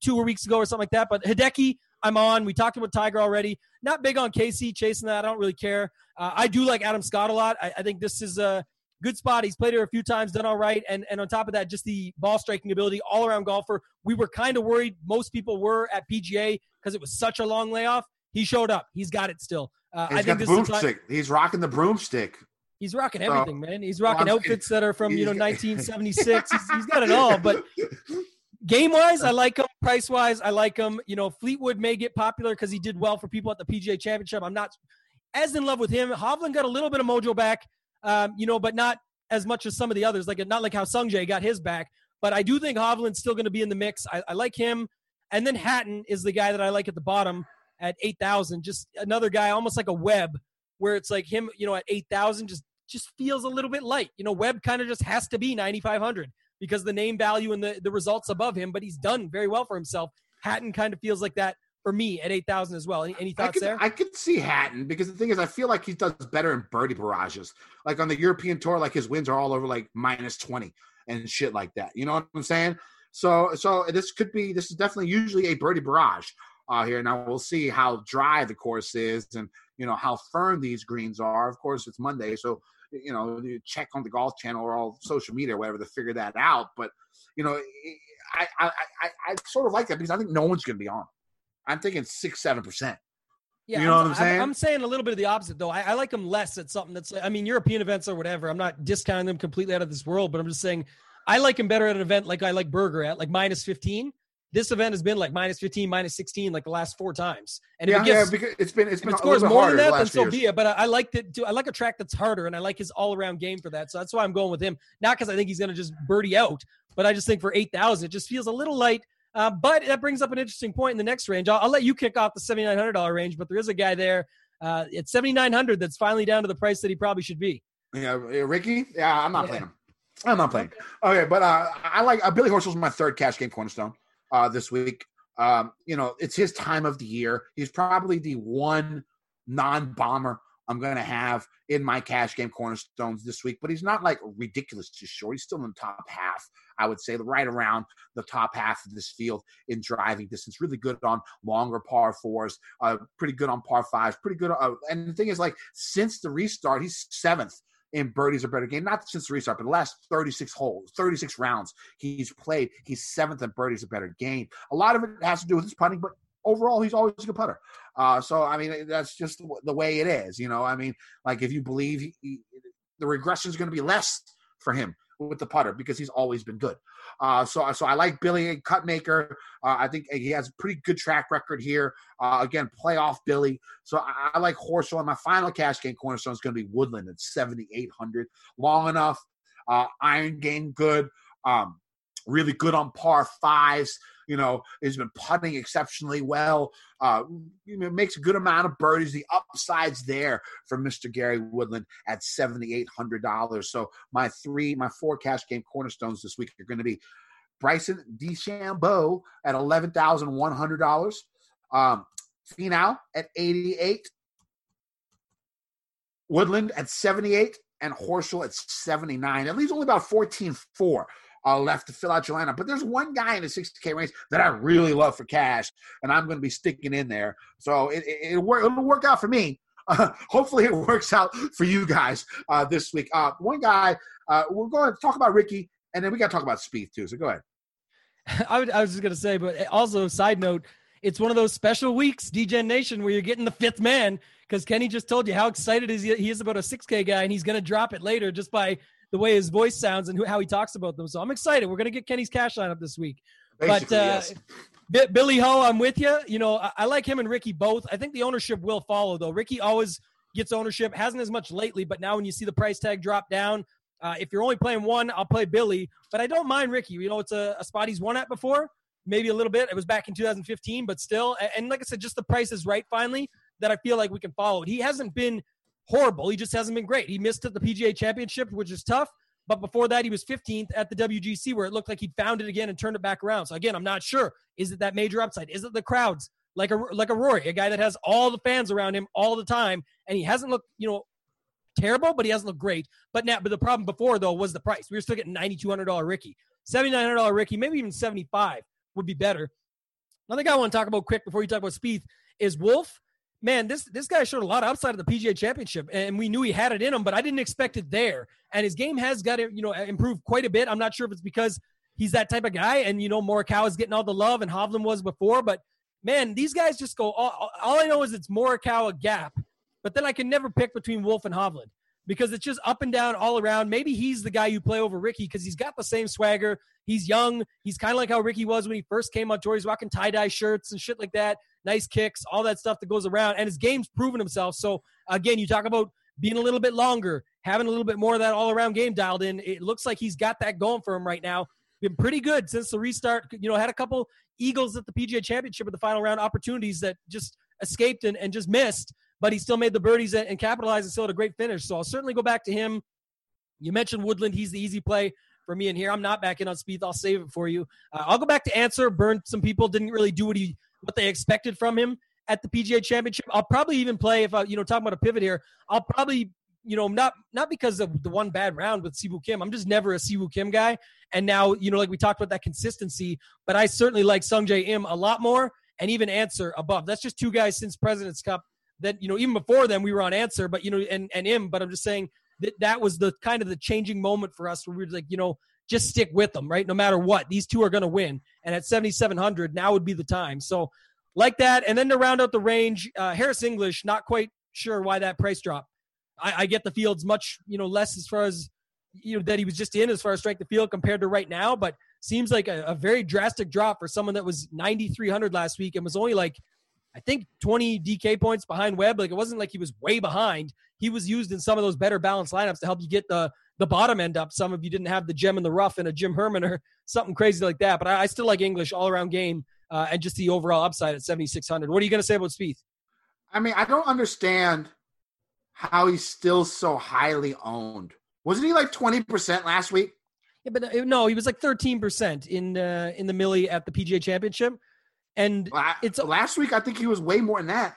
two weeks ago or something like that. But Hideki, I'm on. We talked about Tiger already. Not big on Casey chasing that. I don't really care. Uh, I do like Adam Scott a lot. I, I think this is a good spot. He's played here a few times, done all right, and and on top of that, just the ball striking ability, all around golfer. We were kind of worried. Most people were at PGA because it was such a long layoff. He showed up. He's got it still. Uh, He's I got think this is a time- broomstick. He's rocking the broomstick. He's rocking everything, man. He's rocking outfits that are from you know 1976. he's, he's got it all. But game wise, I like him. Price wise, I like him. You know, Fleetwood may get popular because he did well for people at the PGA Championship. I'm not as in love with him. Hovland got a little bit of mojo back, um, you know, but not as much as some of the others. Like not like how Sungjae got his back. But I do think Hovland's still going to be in the mix. I, I like him. And then Hatton is the guy that I like at the bottom at 8,000. Just another guy, almost like a Webb, where it's like him, you know, at 8,000 just just feels a little bit light. You know, Webb kind of just has to be 9,500 because the name value and the, the results above him, but he's done very well for himself. Hatton kind of feels like that for me at 8,000 as well. Any, any I thoughts could, there? I could see Hatton because the thing is, I feel like he does better in birdie barrages. Like on the European tour, like his wins are all over like minus twenty and shit like that. You know what I'm saying? So, so this could be. This is definitely usually a birdie barrage uh, here. Now we'll see how dry the course is and you know how firm these greens are. Of course, it's Monday, so you know you check on the Golf Channel or all social media or whatever to figure that out. But you know, I I I, I sort of like that because I think no one's going to be on. I'm thinking six seven percent. Yeah, You know what I'm saying? I'm, saying a little bit of the opposite, though. I, I like them less at something that's. I mean, European events or whatever. I'm not discounting them completely out of this world, but I'm just saying I like him better at an event like I like Berger at, like minus 15. This event has been like minus 15, minus 16, like the last four times. And yeah, it gets, yeah, because it's been it's been it scores more than that, then so be it. But I, I like that. I like a track that's harder, and I like his all-around game for that. So that's why I'm going with him. Not because I think he's going to just birdie out, but I just think for eight thousand, it just feels a little light. Uh, but that brings up an interesting point in the next range. I'll, I'll let you kick off the seventy nine hundred dollar range, but there is a guy there uh, at seventy nine hundred that's finally down to the price that he probably should be. Yeah, uh, Rickie. Yeah, I'm not Yeah. playing him. I'm not playing. Okay, but uh, I like uh, Billy Horschel's my third cash game cornerstone uh, this week. Um, you know, it's his time of the year. He's probably the one non-bomber I'm going to have in my cash game cornerstones this week, but he's not like ridiculously short. He's still in the top half, I would say, right around the top half of this field in driving distance. Really good on longer par fours, uh, pretty good on par fives, pretty good. Uh, and the thing is, like, since the restart, he's seventh in birdies or better game. Not since the restart, but the last 36 holes, 36 rounds he's played. He's seventh in birdies or better game. A lot of it has to do with his putting, but overall, he's always a good putter. Uh, so, I mean, that's just the- the way it is. You know, I mean, like if you believe he, he, the regression is going to be less for him with the putter because he's always been good. Uh, so, so I like Billy Cutmaker. Uh, I think he has a pretty good track record here. Uh, again, playoff Billy. So I, I like Horschel. And my final cash game cornerstone is going to be Woodland at 7,800. Long enough. Uh, iron game good. Um, really good on par fives. You know, has been putting exceptionally well. Uh, you know, makes a good amount of birdies. The upsides there for Mr. Gary Woodland at seventy eight hundred dollars. So my three, my four cash game cornerstones this week are going to be Bryson DeChambeau at eleven thousand one hundred dollars. Um, Finau at eighty eight. Woodland at 78 and Horschel at 79. That leaves only about 14 4 uh, left to fill out your lineup. But there's one guy in the 60K range that I really love for cash, and I'm going to be sticking in there. So it, it, it'll, work, work out for me. Uh, hopefully, it works out for you guys uh, this week. Uh, one guy, we're going to talk about Rickie, and then we got to talk about Spieth too. So go ahead. I, would, I was just going to say, but also, side note, it's one of those special weeks, Degen Nation, where you're getting the fifth man because Kenny just told you how excited he is about a 6K guy, and he's going to drop it later just by the way his voice sounds and who, how he talks about them. So I'm excited. We're going to get Kenny's cash line up this week. Basically, uh, yes. Bi- Billy Ho, I'm with you. You know, I, I like him and Rickie both. I think the ownership will follow, though. Rickie always gets ownership, hasn't as much lately, but now when you see the price tag drop down, uh, if you're only playing one, I'll play Billy. But I don't mind Rickie. You know, it's a, a spot he's won at before, maybe a little bit. It was back in 2015, but still. And, and like I said, just the price is right finally that I feel like we can follow it. He hasn't been horrible. He just hasn't been great. He missed the PGA Championship, which is tough. But before that, he was 15th at the WGC, where it looked like he found it again and turned it back around. So again, I'm not sure. Is it that major upside? Is it the crowds? Like a like a Rory, a guy that has all the fans around him all the time, and he hasn't looked, you know, terrible, but he hasn't looked great. But now, but the problem before though was the price. We were still getting ninety two hundred dollar Rickie, seventy nine hundred dollar Rickie, maybe even seventy five would be better. Another guy I want to talk about quick before you talk about Spieth is Wolff. Man, this this guy showed a lot outside of upside at the PGA Championship, and we knew he had it in him, but I didn't expect it there. And his game has got to you know uh, improve quite a bit. I'm not sure if it's because he's that type of guy, and you know Morikawa is getting all the love, and Hovland was before. But man, these guys just go. All, all I know is it's Morikawa gap, but then I can never pick between Wolff and Hovland because it's just up and down all around. Maybe he's the guy you play over Rickie because he's got the same swagger. He's young. He's kind of like how Rickie was when he first came on tour. He's rocking tie dye shirts and shit like that. Nice kicks, all that stuff that goes around. And his game's proven himself. So again, you talk about being a little bit longer, having a little bit more of that all around game dialed in. It looks like he's got that going for him right now. Been pretty good since the restart. You know, had a couple Eagles at the PGA Championship at the final round opportunities that just escaped and, and just missed but he still made the birdies and capitalized and still had a great finish. So I'll certainly go back to him. You mentioned Woodland; he's the easy play for me in here. I'm not back in on Spieth. I'll save it for you. Uh, I'll go back to Ancer. Burned some people didn't really do what he what they expected from him at the PGA Championship. I'll probably even play if I you know talking about a pivot here. I'll probably you know not not because of the one bad round with Siwoo Kim. I'm just never a Siwoo Kim guy. And now you know like we talked about that consistency, but I certainly like Sungjae Im a lot more and even Ancer above. That's just two guys since President's Cup that you know even before then we were on Ancer but you know and and him but i'm just saying that that was the kind of the changing moment for us where we were like you know just stick with them right? No matter what these two are going to win. And at 7700 now would be the time. So like that. And then to round out the range uh, harris english not quite sure why that price drop. I, I get the field's much you know less as far as you know that he was just in as far as strength the field compared to right now but seems like a, a very drastic drop for someone that was 9300 last week and was only like I think 20 DK points behind Webb. Like it wasn't like he was way behind. He was used in some of those better balanced lineups to help you get the the bottom end up. Some of you didn't have the gem in the rough and a Jim Herman or something crazy like that. But I, I still like English all around game uh, and just the overall upside at 7600. What are you going to say about Spieth? I mean, I don't understand how he's still so highly owned. Wasn't he like 20% last week? Yeah, but uh, no, he was like 13% in uh, in the Millie at the PGA Championship. And La- it's last week. I think he was way more than that.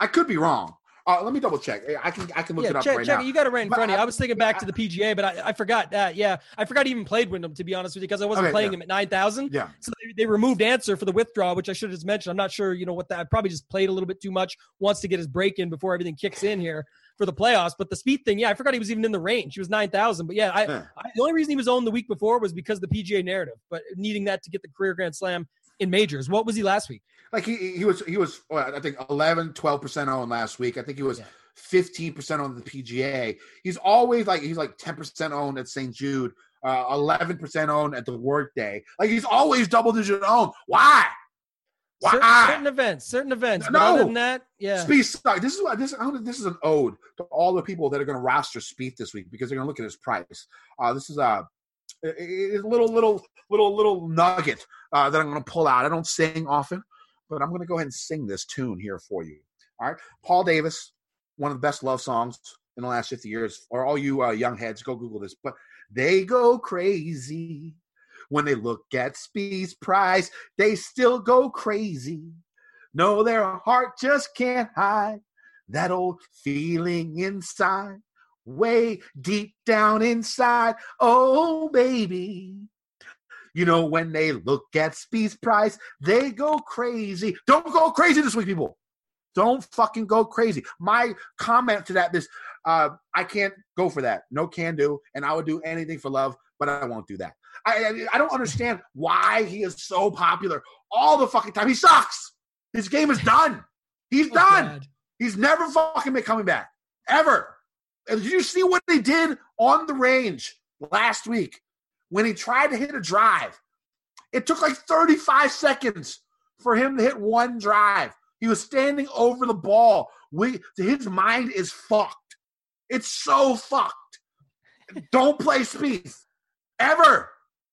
I could be wrong. Uh, let me double check. I can I can look yeah, it up check, right check now. it. You got it right in But front of you. I- I was thinking back to the PGA, but I, I forgot that. Yeah, I forgot he even played Wyndham to be honest with you because I wasn't Okay, playing yeah. him at nine thousand. Yeah. So they, they removed Ancer for the withdrawal, which I should have just mentioned. I'm not sure, you know, what that. I probably just played a little bit too much. Wants to get his break in before everything kicks in here for the playoffs. But the Spieth thing, yeah, I forgot he was even in the range. He was nine thousand. But yeah, I, Yeah. I the only reason he was owned the week before was because of the PGA narrative, but needing that to get the career Grand Slam in majors. What was he last week? Like he he was he was what, I think 11 12% owned last week. I think he was Yeah. 15% on the PGA. He's always like he's like 10% owned at St. Jude, uh 11% owned at the workday. Like he's always double digit owned. Why? Why? Certain, certain events, certain events. No. other than that, yeah. Spieth. This is what this. I don't- This is an ode to all the people that are going to roster Spieth this week because they're going to look at his price. Uh, this is a, a a little little little little nugget uh, that I'm going to pull out. I don't sing often, but I'm going to go ahead and sing this tune here for you. All right, Paul Davis, one of the best love songs in the last 50 years. Or all you uh, young heads, go Google this. But they go crazy when they look at Spieth's price. They still go crazy. No, their heart just can't hide that old feeling inside, way deep down inside. Oh, baby. You know, when they look at Spieth's price, they go crazy. Don't go crazy this week, people. Don't fucking go crazy. My comment to that is uh, I can't go for that. No can do. And I would do anything for love, but I won't do that. I, I, don't understand why he is so popular all the fucking time. He sucks. His game is done. He's Oh, done. God. He's never fucking been coming back. Ever. And did you see what he did on the range last week when he tried to hit a drive? It took like 35 seconds for him to hit one drive. He was standing over the ball. We, his mind is fucked. It's so fucked. Don't play Spieth ever.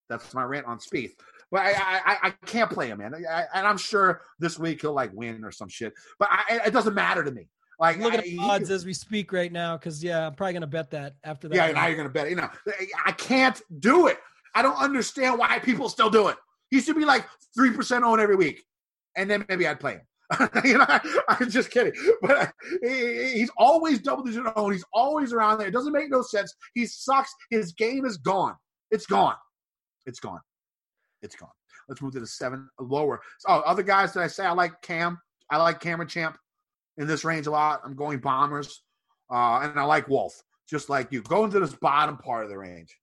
That's my rant on Spieth. But I, I, I- can't play him, man. I, and I'm sure this week he'll like win or some shit. But I, it doesn't matter to me. Like Look at the odds as we speak right now, because yeah, I'm probably gonna bet that after that. yeah, now you're gonna bet. You know, I can't do it. I don't understand why people still do it. He should be like three percent owned every week, and then maybe I'd play him. you know, I, I'm just kidding. But he- he's always double digit owned. He's always around there. It doesn't make no sense. He sucks. His game is gone. It's gone. It's gone. It's gone. Let's move to the seven lower. Oh, other guys that I say I like Cam. I like Cameron Champ in this range a lot. I'm going Bombers, uh, and I like Wolff just like you. Go into this bottom part of the range.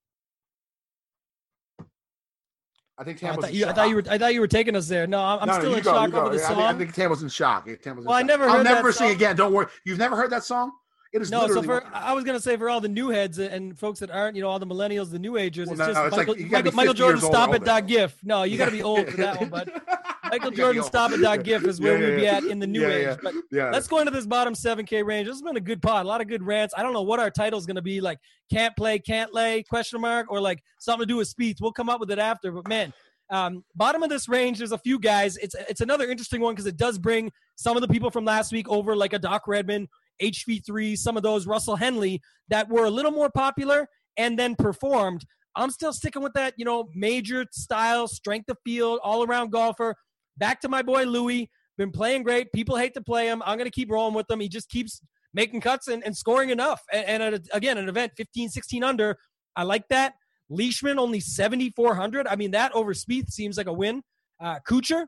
I think Oh, I, thought in you, I thought you were. I thought you were taking us there. No, I'm, I'm No, still in go, shock go. over the I song. think, I think Tam was in shock. Tam was in Well, I never I'll never sing again. Don't worry. You've never heard that song? It is no, so for I was gonna say for all the new heads and folks that aren't, you know, all the millennials, the new agers, Well, it's no, just no, it's Michael, you Michael, Michael Jordan stop it dot gif. No, you got to be old for that one, but Michael Jordan stop it dot gif is where Yeah, we'd be at in the new Yeah, age. yeah. But yeah. let's go into this bottom 7K range. This has been a good pod. A lot of good rants. I don't know what our title is going to be like can't play, can't lay, question mark, or like something to do with speeds. We'll come up with it after. But man, um, bottom of this range, there's a few guys. It's it's another interesting one because it does bring some of the people from last week over, like a Doc Redman, HV3, some of those, Russell Henley, that were a little more popular and then performed. I'm still sticking with that, you know, major style, strength of field, all around golfer. Back to my boy Louis. Been playing great. People hate to play him. I'm going to keep rolling with him. He just keeps making cuts and, and scoring enough. And, and at a, again, an event 15, 16 under, I like that. Leishman only 7,400. I mean, that over Spieth seems like a win. Uh, Kuchar,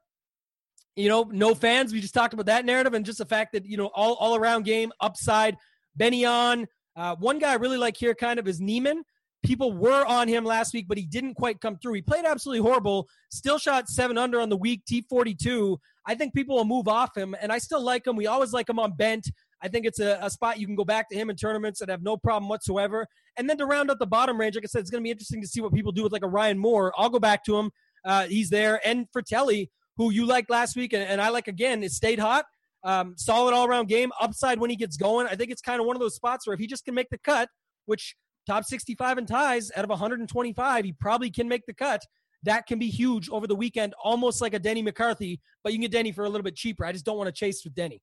you know, no fans. We just talked about that narrative and just the fact that, you know, all, all around game, upside. Benny on. Uh, one guy I really like here kind of is Niemann. People were on him last week, but he didn't quite come through. He played absolutely horrible. Still shot seven under on the week, T42. I think people will move off him, and I still like him. We always like him on bent. I think it's a, a spot you can go back to him in tournaments and have no problem whatsoever. And then to round up the bottom range, like I said, it's going to be interesting to see what people do with like a Ryan Moore. I'll go back to him. Uh, he's there. And Frittelli, who you liked last week, and, and I like again, it stayed hot. Um, solid all around game, upside when he gets going. I think it's kind of one of those spots where if he just can make the cut, which top 65 in ties out of 125, he probably can make the cut. That can be huge over the weekend, almost like a Denny McCarthy, but you can get Denny for a little bit cheaper. I just don't want to chase with Denny.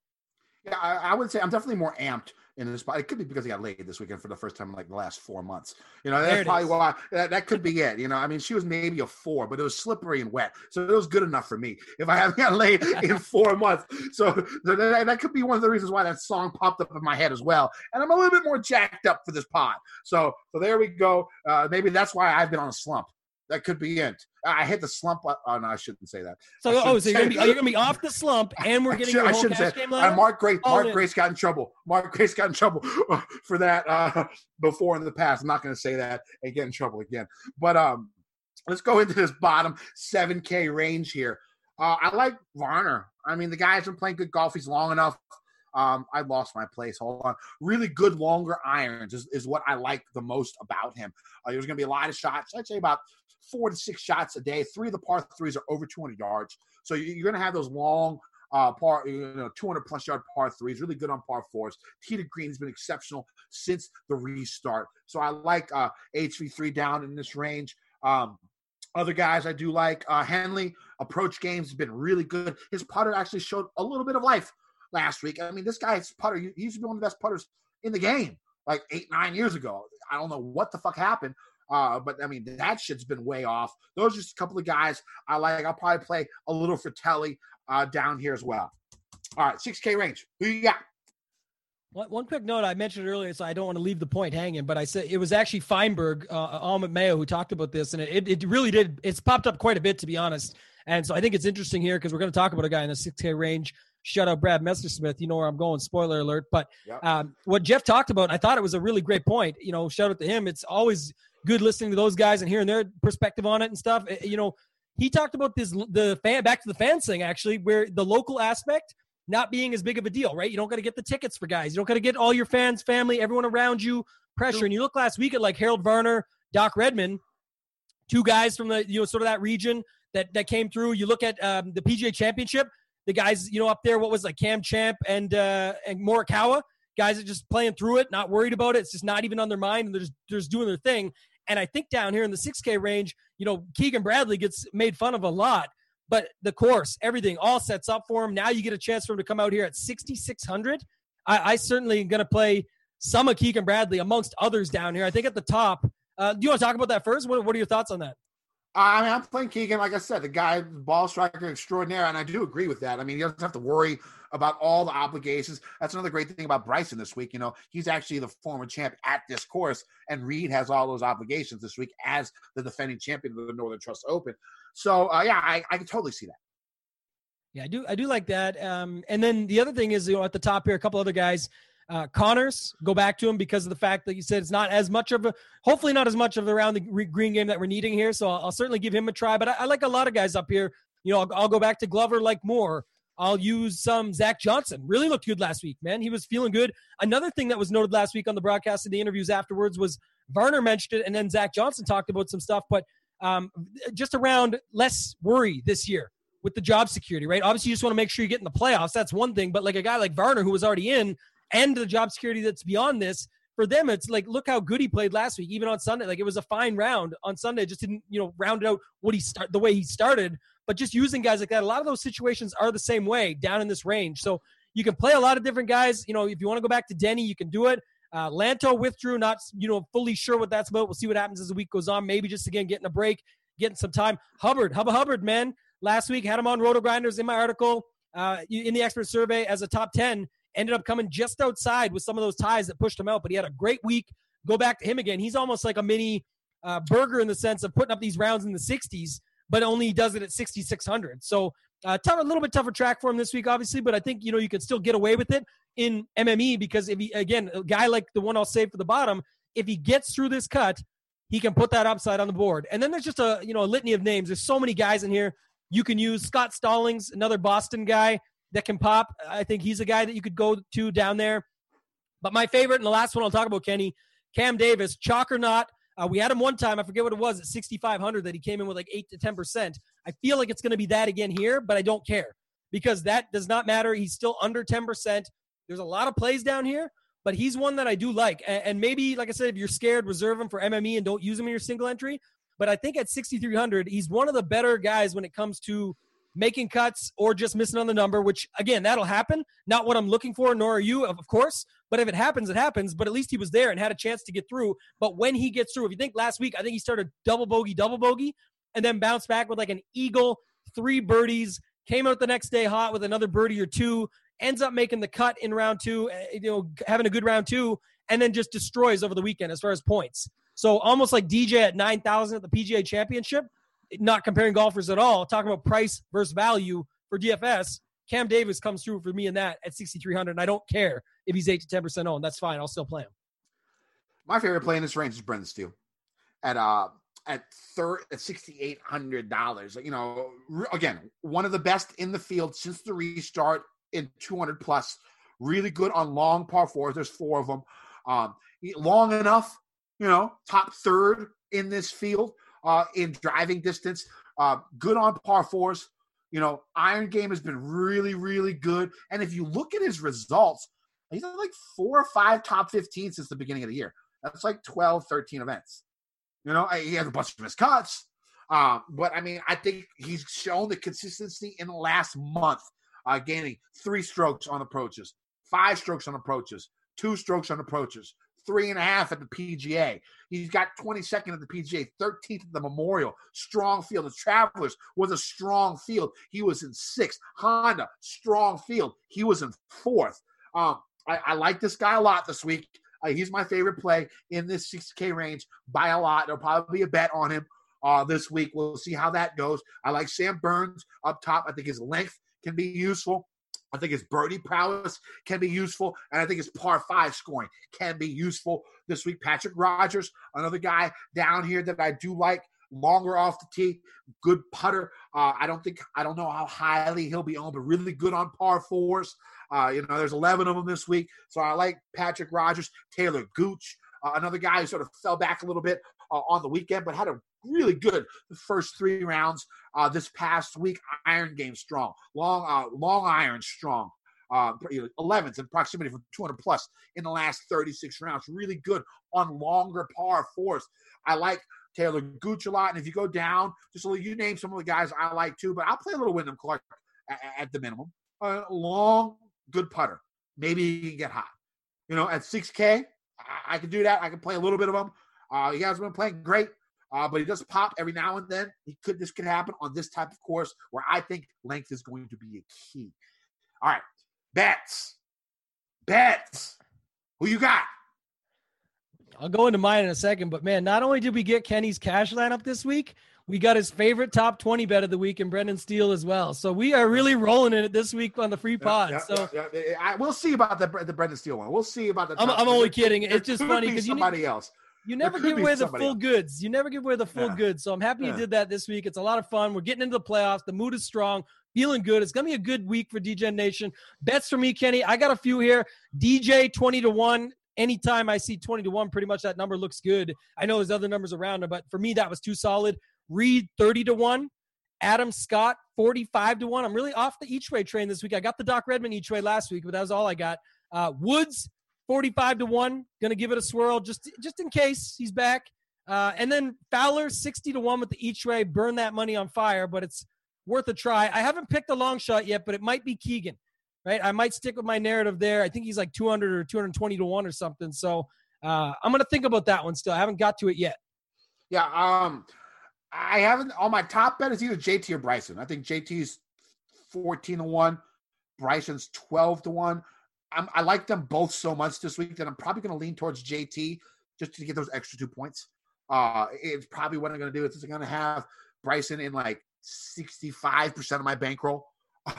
Yeah, I, I would say I'm definitely more amped in this spot. It could be because he got laid this weekend for the first time in like the last four months. You know, that's probably is. why that, that could be it. You know, I mean, she was maybe a four, but it was slippery and wet, so it was good enough for me. If I haven't got laid in four months, so, so that, that could be one of the reasons why that song popped up in my head as well. And I'm a little bit more jacked up for this pod. So, so there we go. Uh, maybe that's why I've been on a slump. That could be it. I hit the slump. Oh no, I shouldn't say that. So, oh, so you're gonna be oh, you're gonna be off the slump, and we're I getting should- your I whole shouldn't cash say- game uh. Mark Grace, All Mark. Grace got in trouble. Mark Grace got in trouble for that uh, before in the past. I'm not going to say that and get in trouble again. But um, let's go into this bottom 7K range here. Uh, I like Varner. I mean, the guy's been playing good golf. He's long enough. Um, I lost my place. Hold on. Really good longer irons is, is what I like the most about him. Uh, there's going to be a lot of shots. I'd say about four to six shots a day. Three of the par threes are over 200 yards. So you- you're going to have those long uh, par, you know, 200 plus yard par threes, really good on par fours. Tee to green has been exceptional since the restart. So I like uh, HV3 down in this range. Um, other guys I do like uh, Henley approach games has been really good. His putter actually showed a little bit of life last week. I mean, this guy's putter he used to be one of the best putters in the game like eight nine years ago. I don't know what the fuck happened. Uh, but I mean, that shit's been way off. Those are just a couple of guys I like. I'll probably play a little Frittelli uh, down here as well. All right, 6K range. Who you got? One, one quick note I mentioned earlier, so I don't want to leave the point hanging, but I said it was actually Feinberg, uh, Almond Mayo, who talked about this, and it, it really did. It's popped up quite a bit, to be honest. And so I think it's interesting here because we're going to talk about a guy in the 6K range. Shout out Brad Messersmith. You know where I'm going. Spoiler alert. But Yep. um, what Jeff talked about, I thought it was a really great point. You know, shout out to him. It's always good listening to those guys and hearing their perspective on it and stuff. Uh, You know, he talked about this the fan back to the fans thing actually, where the local aspect not being as big of a deal, right? You don't got to get the tickets for guys. You don't got to get all your fans, family, everyone around you pressure. And you look last week at like Harold Varner, Doc Redman, two guys from the you know sort of that region that that came through. You look at um, the PGA Championship, the guys you know up there. What was like Cam Champ and uh, and Morikawa, guys are just playing through it, not worried about it. It's just not even on their mind, and they're just, they're just doing their thing. And I think down here in the 6K range, you know, Keegan Bradley gets made fun of a lot, but the course, everything, all sets up for him. Now you get a chance for him to come out here at 6,600. I, I certainly am going to play some of Keegan Bradley amongst others down here. I think at the top. Uh, do you want to talk about that first? What, what are your thoughts on that? I mean, I'm playing Keegan. Like I said, the guy, ball striker extraordinaire, and I do agree with that. I mean, he doesn't have to worry about all the obligations. That's another great thing about Bryson this week. You know, he's actually the former champ at this course, and Reed has all those obligations this week as the defending champion of the Northern Trust Open. So, uh, yeah, I, I can totally see that. Yeah, I do. I do like that. Um, and then the other thing is, you know, at the top here, a couple other guys. Uh, Conners, go back to him because of the fact that you said it's not as much of a, hopefully not as much of around the green game that we're needing here. So I'll, I'll certainly give him a try. But I, I, like a lot of guys up here. You know, I'll, I'll, go back to Glover like more. I'll use some Zach Johnson. Really looked good last week, man. He was feeling good. Another thing that was noted last week on the broadcast and the interviews afterwards was Varner mentioned it, and then Zach Johnson talked about some stuff, but um, just around less worry this year with the job security, right? Obviously, you just want to make sure you get in the playoffs. That's one thing. But like a guy like Varner, who was already in, and the job security that's beyond this, for them, it's like, look how good he played last week, even on Sunday. Like it was a fine round on Sunday. Just didn't, you know, round out what he start the way he started. But just using guys like that, a lot of those situations are the same way down in this range. So you can play a lot of different guys. You know, if you want to go back to Denny, you can do it. Uh, Lanto withdrew, not you know fully sure what that's about. We'll see what happens as the week goes on. Maybe just again getting a break, getting some time. Hubbard, Hubba Hubbard, man, last week had him on RotoGrinders in my article uh, in the expert survey as a top ten. Ended up coming just outside with some of those ties that pushed him out, but he had a great week. Go back to him again. He's almost like a mini uh, Berger in the sense of putting up these rounds in the 60s, but only does it at 6,600. So uh, tough, a little bit tougher track for him this week, obviously, but I think you know you can still get away with it in MME because if he again a guy like the one I'll save for the bottom, if he gets through this cut, he can put that upside on the board. And then there's just a you know a litany of names. There's so many guys in here you can use. Scott Stallings, another Boston guy that can pop. I think he's a guy that you could go to down there. But my favorite and the last one I'll talk about, Kenny, Cam Davis, chalk or not. Uh, we had him one time. I forget what it was at 6,500 that he came in with like 8 to 10%. I feel like it's going to be that again here, but I don't care because that does not matter. He's still under 10%. There's a lot of plays down here, but he's one that I do like. And, and maybe, like I said, if you're scared, reserve him for MME and don't use him in your single entry. But I think at 6,300, he's one of the better guys when it comes to making cuts or just missing on the number, which again, that'll happen. Not what I'm looking for, nor are you, of course. But if it happens, it happens. But at least he was there and had a chance to get through. But when he gets through, if you think last week, I think he started double bogey, double bogey, and then bounced back with like an eagle, three birdies, came out the next day hot with another birdie or two, ends up making the cut in round two, eh, you know, having a good round two, and then just destroys over the weekend as far as points. So almost like DJ at 9,000 at the PGA Championship not comparing golfers at all, talking about price versus value for DFS, Cam Davis comes through for me in that at 6,300. And I don't care if he's 8 to 10% owned. That's fine. I'll still play him. My favorite play in this range is Brendan Steele at uh at third at sixty eight hundred dollars. You know, again, one of the best in the field since the restart in two hundred plus. Really good on long par fours. There's four of them. Um, long enough, you know, top third in this field uh, in driving distance. Uh, good on par fours. You know, iron game has been really, really good. And if you look at his results, he's had like four or five top 15 since the beginning of the year. That's like 12, 13 events. You know, he has a bunch of his cuts. Um, but I mean, I think he's shown the consistency in the last month, uh, gaining three strokes on approaches, five strokes on approaches, two strokes on approaches, three and a half at the PGA. He's got 22nd at the PGA, 13th at the Memorial. Strong field. The Travelers was a strong field. He was in sixth. Honda, strong field. He was in fourth. Um, I, I like this guy a lot this week. Uh, he's my favorite play in this 6K range by a lot. There'll probably be a bet on him uh, this week. We'll see how that goes. I like Sam Burns up top. I think his length can be useful. I think his birdie prowess can be useful, and I think his par five scoring can be useful this week. Patrick Rodgers, another guy down here that I do like, longer off the tee, good putter. Uh, I don't think I don't know how highly he'll be on, but really good on par fours. Uh, you know, there's 11 of them this week, so I like Patrick Rodgers, Taylor Gooch, uh, another guy who sort of fell back a little bit uh, on the weekend, but had a really good the first three rounds uh, this past week. Iron game strong, long uh, long iron strong. Uh, you know, 11s in proximity for 200 plus in the last 36 rounds. Really good on longer par fours. I like Taylor Gooch a lot. And if you go down, just so you name some of the guys I like too, but I'll play a little Wyndham Clark at, at the minimum. A long, good putter. Maybe he can get hot. You know, at 6K, I, I can do that. I can play a little bit of him. Uh, he hasn't been playing great, uh, but he does pop every now and then. He could this could happen on this type of course where I think length is going to be a key. All right, bets, bets. Who you got? I'll go into mine in a second, but man, not only did we get Kenny's cash lineup this week, we got his favorite top 20 bet of the week and Brendan Steele as well. So we are really rolling in it this week on the free pod. Yeah, so yeah, yeah. I, we'll see about the the Brendan Steele one. We'll see about the. I'm, I'm only kidding. It's just funny be because you, ne- somebody else. You never give away the full else. goods. You never give away the full Yeah. goods. So I'm happy you Yeah. did that this week. It's a lot of fun. We're getting into the playoffs. The mood is strong. Feeling good. It's gonna be a good week for DJ Nation. Bets for me, Kenny. I got a few here. DJ 20 to 1. Anytime I see 20 to 1, pretty much that number looks good. I know there's other numbers around it, but for me, that was too solid. Reed 30 to 1. Adam Scott 45 to 1. I'm really off the each way train this week. I got the Doc Redman each way last week, but that was all I got. Uh, Woods 45 to 1. Gonna give it a swirl just just in case he's back. Uh, and then Fowler 60 to 1 with the each way. Burn that money on fire, but it's worth a try. I haven't picked a long shot yet, but it might be Keegan. Right? I might stick with my narrative there. I think he's like 200 or 220 to 1 or something. So uh, I'm gonna think about that one still. I haven't got to it yet. Yeah, um, I haven't on my top bet is either JT or Bryson. I think JT's fourteen to one, Bryson's twelve to one. I'm, I like them both so much this week that I'm probably going to lean towards JT just to get those extra two points. Uh, it's probably what I'm going to do. It's going to have Bryson in like 65 percent of my bankroll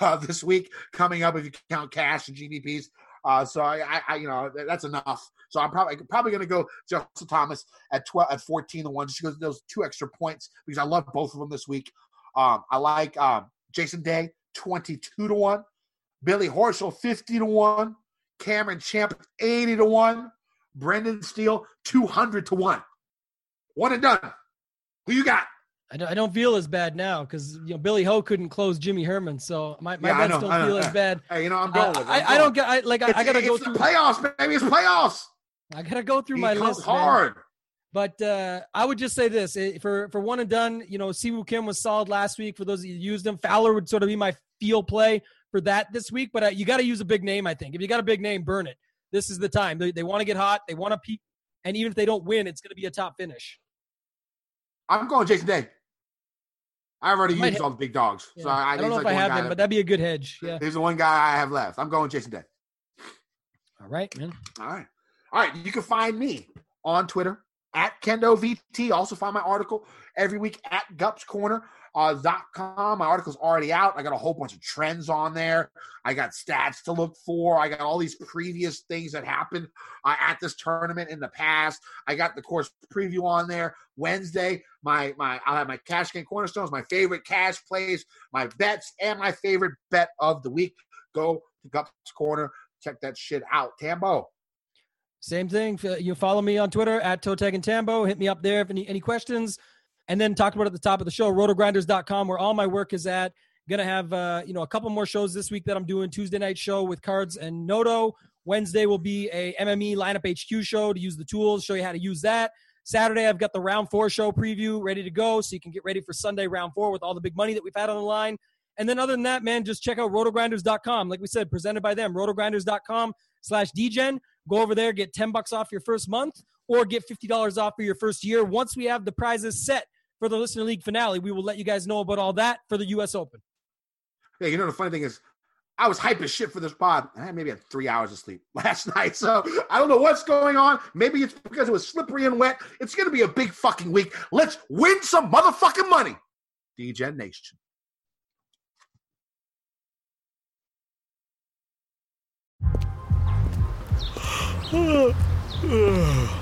uh, this week coming up if you count cash and GPPs. Uh, so I, I, you know, that's enough. So I'm probably probably going to go Justin Thomas at 12 at 14 to 1 just because those two extra points because I love both of them this week. Um, I like um, Jason Day 22 to 1, Billy Horschel 50 to 1, Cameron Champ 80 to 1, Brendan Steele 200 to 1. One and done. Who you got? I don't, I don't feel as bad now because you know Billy Ho couldn't close Jimmy Herman, so my, my Yeah, bets don't know, feel as bad. Hey, you know, I'm going with it. I'm I, I don't get I, like I, I gotta go it's through. playoffs, baby. It's playoffs. I gotta go through He my list. man. hard. But uh, I would just say this eh, for for one and done. You know, Si Woo Kim was solid last week. For those of you who used him, Fowler would sort of be my feel play for that this week. But uh, you got to use a big name. I think if you got a big name, burn it. This is the time. They, they want to get hot. They want to peak. And even if they don't win, it's going to be a top finish. I'm going Jason Day. I've already used all the big dogs, Yeah. so I, I don't know he's if I have him, that- but that'd be a good hedge. Yeah. He's the one guy I have left. I'm going Jason Day. All right, man. All right. All right. You can find me on Twitter at Kendo VT. Also find my article every week at Gups Corner. Uh, com. My article's already out. I got a whole bunch of trends on there. I got stats to look for. I got all these previous things that happened uh, at this tournament in the past. I got the course preview on there. Wednesday, my my I'll have my cash game cornerstones, my favorite cash plays, my bets, and my favorite bet of the week. Go to Gups Corner. Check that shit out. Tambo. Same thing. You follow me on Twitter at Toteg and Tambo. Hit me up there if any, any questions. And then talked about at the top of the show, rotogrinders.com, where all my work is at. Gonna have uh, you know a couple more shows this week that I'm doing. Tuesday night show with Cards and Noto. Wednesday will be a MME lineup HQ show to use the tools, show you how to use that. Saturday I've got the round four show preview ready to go, so you can get ready for Sunday round four with all the big money that we've had on the line. And then other than that, man, just check out rotogrinders.com. Like we said, presented by them, rotogrinders.com slash Degen. Go over there, get 10 bucks off your first month or get $50 off for your first year. Once we have the prizes set for the Listener League finale, we will let you guys know about all that for the U.S. Open. Yeah, you know the funny thing is, I was hype as shit for this pod. and I had maybe had three hours of sleep last night, so I don't know what's going on. Maybe it's because it was slippery and wet. It's gonna be a big fucking week. Let's win some motherfucking money. Degen Nation.